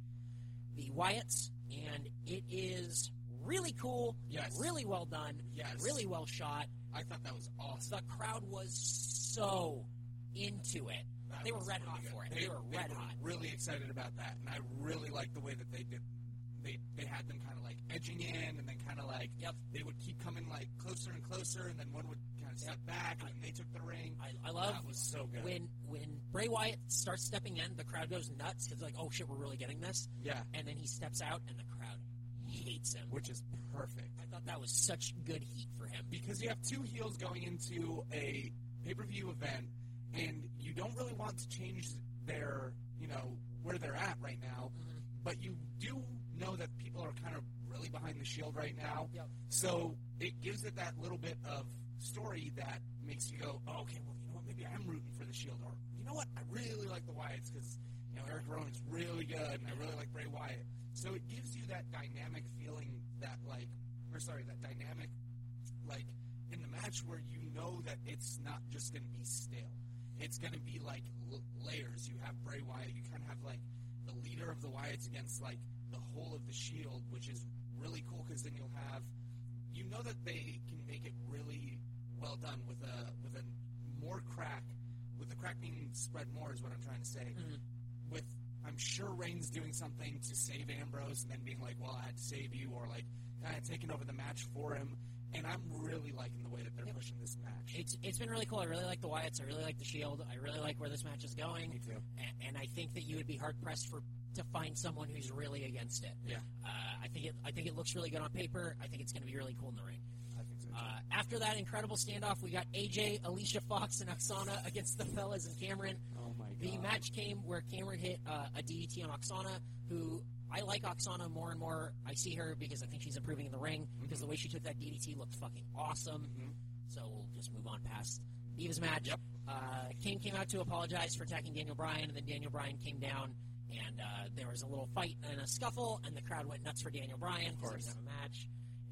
the Wyatts, and it is really cool, Yes. really well done, Yes. really well shot. I thought that was awesome. The crowd was so into it. That They were red really hot good. for it. They were red hot. Really excited about that, and I really liked the way that they did. They they had them kind of like edging in, and then kind of like Yep. they would keep coming like closer and closer, and then one would kind of step back, and then they took the ring. I, I love that was so good. when when Bray Wyatt starts stepping in, the crowd goes nuts because like, oh shit, we're really getting this. yeah, And then he steps out, and the crowd hates him. which is perfect I thought that was such good heat for him. because you have two heels going into a pay per view event, and you don't really want to change their you know where they're at right now, Mhm. but you do know that people are kind of really behind the shield right now. Yep. So it gives it that little bit of story that makes you go, oh, okay, well, you know what, maybe I'm rooting for the Shield, or you know what, I really like the Wyatts because you know Eric Rowan's really good, and I really like Bray Wyatt. So it gives you that dynamic feeling that like, or sorry, that dynamic like in the match where you know that it's not just going to be stale. It's going to be like l- layers. You have Bray Wyatt. You kind of have like the leader of the Wyatts against like the whole of the Shield, which is really cool because then you'll have, you know, that they can make it really well done with a with a more crack, with the crack being spread more is what I'm trying to say. Mhm. With I'm sure Reigns doing something to save Ambrose and then being like, well, I had to save you, or like kind of taking over the match for him. And I'm really liking the way that they're Yep. pushing this match. It's it's been really cool. I really like the Wyatts. I really like the Shield. I really like where this match is going. Me too. and, and I think that you would be hard pressed for to find someone who's really against it. Yeah. Uh, I think it I think it looks really good on paper. I think it's going to be really cool in the ring. I think so too. Uh, after that incredible standoff, we got AJ, Alicia Fox, and Aksana against the Bellas and Cameron. oh my god. The match came where Cameron hit uh, a DDT on Aksana, who I like Aksana more and more. I see her because I think she's improving in the ring because the way she took that DDT looked fucking awesome. Mhm. So we'll just move on past Divas match. Yep. Uh, Kane came out to apologize for attacking Daniel Bryan, and then Daniel Bryan came down, and uh, there was a little fight and a scuffle, and the crowd went nuts for Daniel Bryan because he have a match.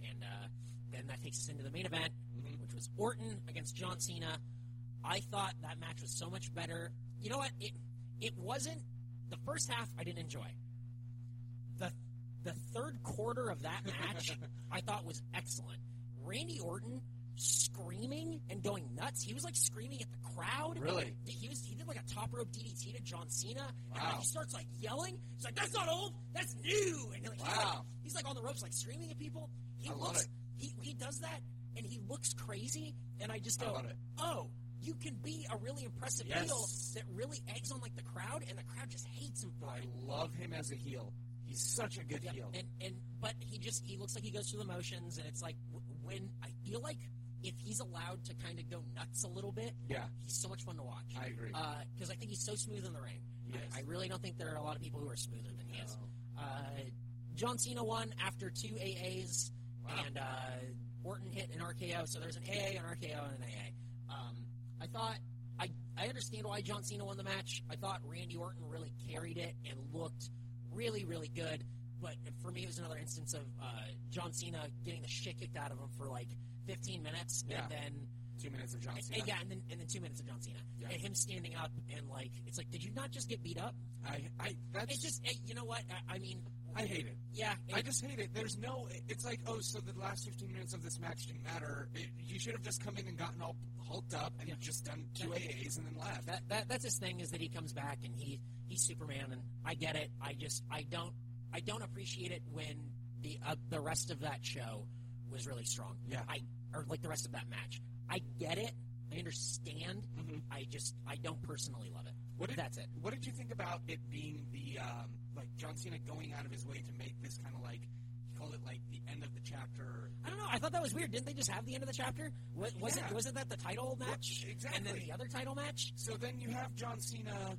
And uh, then that takes us into the main event, Mhm. which was Orton against John Cena. I thought that match was so much better. You know what? It it wasn't the first half. I didn't enjoy. The the third quarter of that match I thought was excellent. Randy Orton screaming and going nuts. He was like screaming at the crowd. Really? He was. He did like a top rope DDT to John Cena. And Wow. like, he starts like yelling. He's like, "That's not old. That's new." And like, he's, like, Wow. he's like on the ropes, like screaming at people. He I love looks. He he does that, and he looks crazy. And I just go. "Oh." You can be a really impressive Yes. heel that really eggs on like the crowd, and the crowd just hates him for I it. love him as a heel. He's such a good Yep. heel. And and but he just he looks like he goes through the motions, and it's like when I feel like if he's allowed to kind of go nuts a little bit, yeah, he's so much fun to watch. I agree. Because I think he's so smooth in the ring. Yes. I, I really don't think there are a lot of people who are smoother than he is. Uh, John Cena won after two AAs, Wow. and uh, Orton hit an RKO. So there's an AA, an RKO, and an AA. Um, I thought I I understand why John Cena won the match. I thought Randy Orton really carried it and looked really, really good. But for me, it was another instance of uh, John Cena getting the shit kicked out of him for like 15 minutes, Yeah. and then Two minutes of John Cena. and, yeah, and then and then two minutes of John Cena, Yeah. and him standing up and like it's like, did you not just get beat up? I, I, that's It's just, eh, you know what? I, I mean, I hate it. yeah, I just hate it. There's no. It's like, oh, so the last 15 minutes of this match didn't matter. It, you should have just come in and gotten all hulked up and just done two AAs and then left. that, that that's his thing is that he comes back and he he's Superman and I get it. I just I don't I don't appreciate it when the uh, the rest of that show was really strong. Yeah. I or like the rest of that match. I get it. I understand. Mhm. I just I don't personally love it. What did, That's it. What did you think about it being the um, like John Cena going out of his way to make this kind of like he called it like the end of the chapter? I don't know. I thought that was weird. Didn't they just have the end of the chapter? Was, was Yeah. it wasn't that the title match exactly. and then the other title match? So then you have John Cena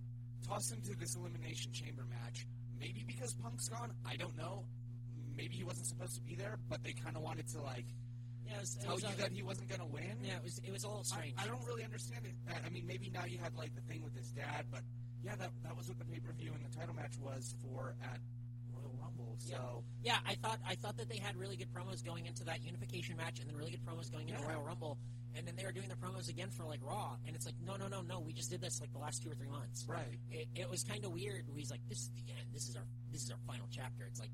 toss into this elimination chamber match. Maybe because Punk's gone, I don't know. Maybe he wasn't supposed to be there, but they kind of wanted to like Yeah, was, tell you that he wasn't going to win. yeah, it was it was a little I, strange. I don't really understand it. I- I mean, maybe now you had like the thing with his dad, but yeah, that that was what the pay per view and the title match was for at Royal Rumble. So Yeah, I thought I thought that they had really good promos going into that unification match, and then really good promos going into Yeah. Royal Rumble, and then they were doing the promos again for like Raw, and it's like, no, no, no, no, we just did this like the last two or three months. right, It, it was kind of weird. He's like, this is the end. This is our this is our final chapter. It's like,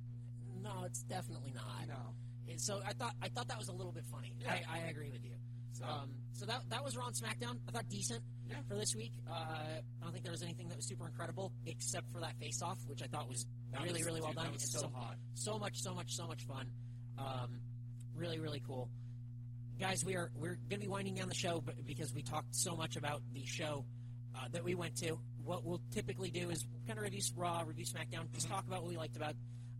no, it's definitely not. Know. And So I thought I thought that was a little bit funny. Yeah. I, I agree with you. So Um, so that that was Raw and SmackDown. I thought decent Yeah. For this week. Uh, I don't think there was anything that was super incredible except for that face off, which I thought was that really was- really well dude, done. That was so, so hot. so much, so much, so much fun. Um, really, really cool. Guys, we are we're going to be winding down the show but because we talked so much about the show uh, that we went to. What we'll typically do is kind of review Raw, review SmackDown, just talk about what we liked about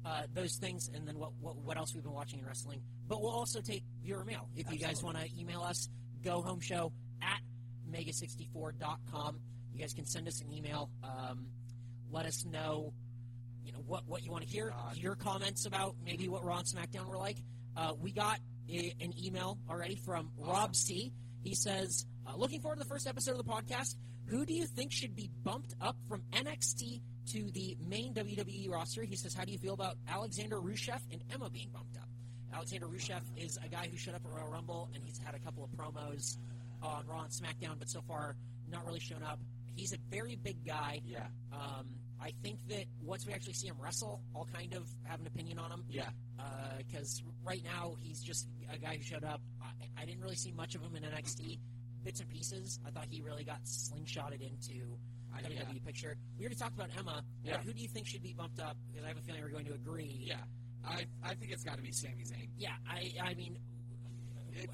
uh, those things, and then what, what what else we've been watching in wrestling. But we'll also take viewer mail if you guys want to email us. Go home show at mega64.com. You guys can send us an email. Um, let us know you know what what you want to hear, God. your comments about maybe what Raw and SmackDown were like. Uh, we got a, an email already from Rob C. He says, uh, "Looking forward to the first episode of the podcast. Who do you think should be bumped up from NXT to the main WWE roster?" He says, "How do you feel about Alexander Rusev and Emma being bumped up?" Alexander Rusev is a guy who showed up at Royal Rumble and he's had a couple of promos on Raw and SmackDown, but so far not really shown up. He's a very big guy. Yeah, Um, I think that once we actually see him wrestle, I'll kind of have an opinion on him. yeah. Because right now he's just a guy who showed up. I, I didn't really see much of him in NXT, bits and pieces. I thought he really got slingshotted into I- the yeah. WWE picture. We already talked about Emma. Yeah. Who do you think should be bumped up? Because I have a feeling we're going to agree. Yeah, I I think it's got to be Sami Zayn. Yeah. I I mean,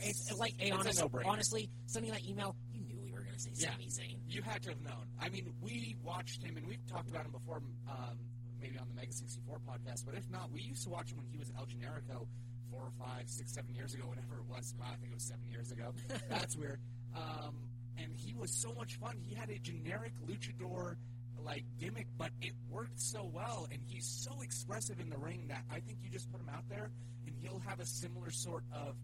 It's, it's, like it's a honest, honestly, sending that email, you knew we were going to say Yeah. Sami Zayn. You had to have known. I mean, we watched him, and we've talked about him before, um, maybe on the Mega 64 podcast, but if not, we used to watch him when he was El Generico four or five, six, seven years ago, whatever it was. Wow, I think it was seven years ago. That's weird. Um, and he was so much fun. He had a generic luchador like gimmick, but it worked so well, and he's so expressive in the ring that I think you just put him out there, and he'll have a similar sort of,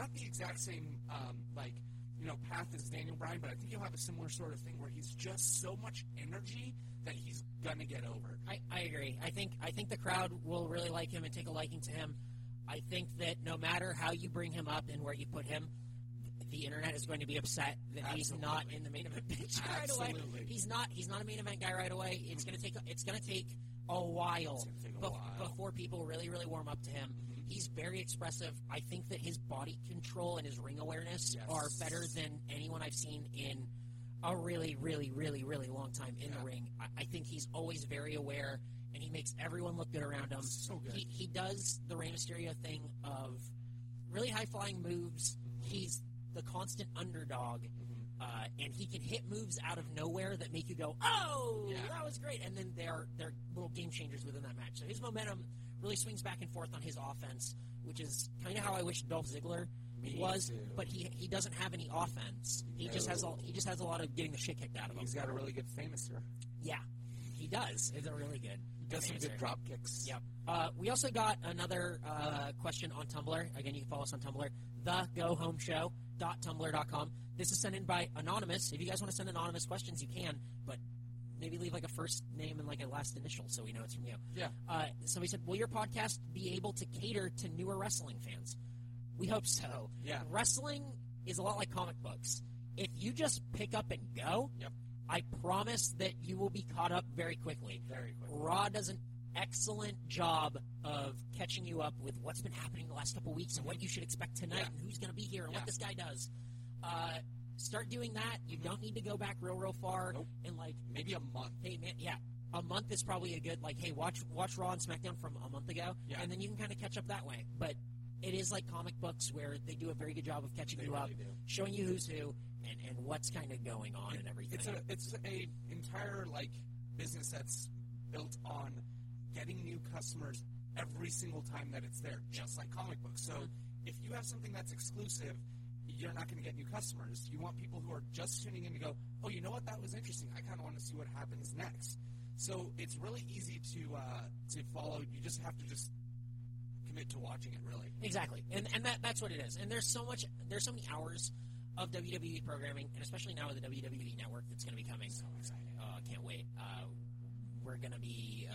not the exact same um, like you know path as Daniel Bryan, but I think he'll have a similar sort of thing where he's just so much energy that he's gonna get over. I, I agree. I think I think the crowd will really like him and take a liking to him. I think that no matter how you bring him up and where you put him, the internet is going to be upset that he's not in the main event picture right away. He's not. He's not a main event guy right away. It's going to take. It's to take a while, take a while. Before people really, really warm up to him. He's very expressive. I think that his body control and his ring awareness Yes. are better than anyone I've seen in a really, really, really, really long time in Yeah. the ring. I, I think he's always very aware, and he makes everyone look good around him. So good. He, he does the Rey Mysterio thing of really high flying moves. He's the constant underdog, Mm-hmm. uh, and he can hit moves out of nowhere that make you go, "Oh, Yeah. that was great!" And then they're they're little game changers within that match. So his momentum really swings back and forth on his offense, which is kind of how I wish Dolph Ziggler Me was. too. But he he doesn't have any offense. He just has a he just has a lot of getting the shit kicked out of him. He's got a really good Fameasser. Yeah, he does. It's a really good. Does some good drop kicks. Yep. Uh, we also got another uh, question on Tumblr. Again, you can follow us on Tumblr, the Go Home Show. gomeshow.tumblr.com. This is sent in by Anonymous. If you guys want to send anonymous questions, you can, but maybe leave like a first name and like a last initial so we know it's from you. Yeah. Uh, somebody said, Will your podcast be able to cater to newer wrestling fans? We hope so. Yeah. Wrestling is a lot like comic books. If you just pick up and go, Yep. I promise that you will be caught up very quickly. Very quick. Raw does an excellent job of catching you up with what's been happening the last couple weeks and what you should expect tonight Yeah. and who's going to be here and Yeah. what this guy does. Uh, start doing that. You don't need to go back real, real far. Nope. And like, Maybe a month. hey man, yeah, a month is probably a good like, hey, watch watch Raw and SmackDown from a month ago, Yeah. and then you can kind of catch up that way. But it is like comic books where they do a very good job of catching They you up, really do. showing you who's who and, and what's kind of going on and everything. It's a it's a entire like business that's built on getting new customers every single time that it's there, just like comic books. So mm-hmm. if you have something that's exclusive, you're not going to get new customers. You want people who are just tuning in to go, oh, you know what, that was interesting. I kind of want to see what happens next. So it's really easy to uh, to follow. You just have to just commit to watching it. Really, Exactly, and and that that's what it is. And there's so much, there's so many hours of WWE programming, and especially now with the WWE Network that's going to be coming. so exciting. Uh, can't wait. Uh, we're gonna be uh,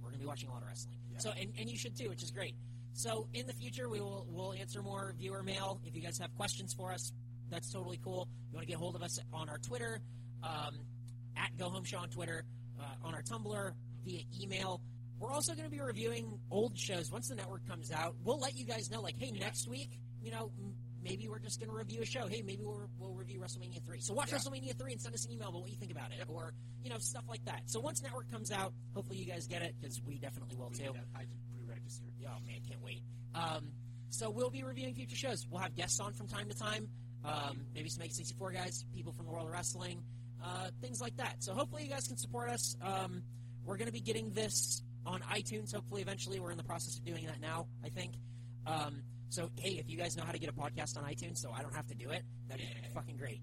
we're gonna be watching a lot of wrestling. Yeah. So and, and you should too, which is great. So in the future, we will we'll answer more viewer mail. If you guys have questions for us, that's totally cool. You want to get hold of us on our Twitter, um, at Go Home Show on Twitter, uh, on our Tumblr, via email. We're also going to be reviewing old shows once the network comes out. We'll let you guys know, like, hey, Yeah. next week, you know, m- maybe we're just going to review a show. Hey, maybe we'll, we'll review WrestleMania 3. So watch Yeah. WrestleMania 3 and send us an email about what you think about it, or, you know, stuff like that. So once network comes out, hopefully you guys get it, because we definitely will too. Yeah, I just pre-registered. Oh man, can't wait. Um, so we'll be reviewing future shows. We'll have guests on from time to time. Um, maybe some X64 guys, people from the world of wrestling, uh, things like that. So hopefully you guys can support us. Um, we're going to be getting this on iTunes. Hopefully, eventually, we're in the process of doing that now. I think. Um, so hey, if you guys know how to get a podcast on iTunes, so I don't have to do it, that'd be fucking great.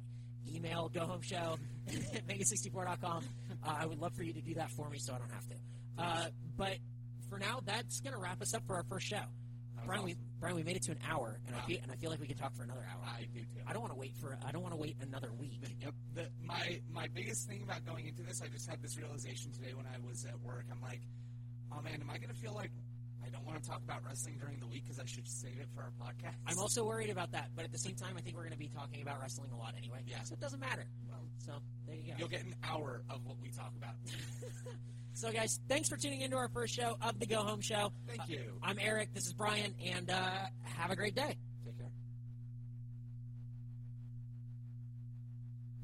Email go home show at mega64.com. Uh, I would love for you to do that for me, so I don't have to. Uh, but for now, that's going to wrap us up for our first show. Bryan, we. Bryan, we made it to an hour, and I feel and I feel like we could talk for another hour. I do too. I don't want to wait for I don't want to wait another week. Yep. The, my my biggest thing about going into this, I just had this realization today when I was at work. I'm like, oh man, am I going to feel like I don't want to talk about wrestling during the week because I should save it for our podcast? I'm also worried about that, but at the same time, I think we're going to be talking about wrestling a lot anyway. Yeah. so it doesn't matter. Well, So there you go. you'll get an hour of what we talk about. So guys, thanks for tuning into our first show of the Go Home Show. Thank Uh, you. I'm Eric. This is Bryan, and uh, have a great day.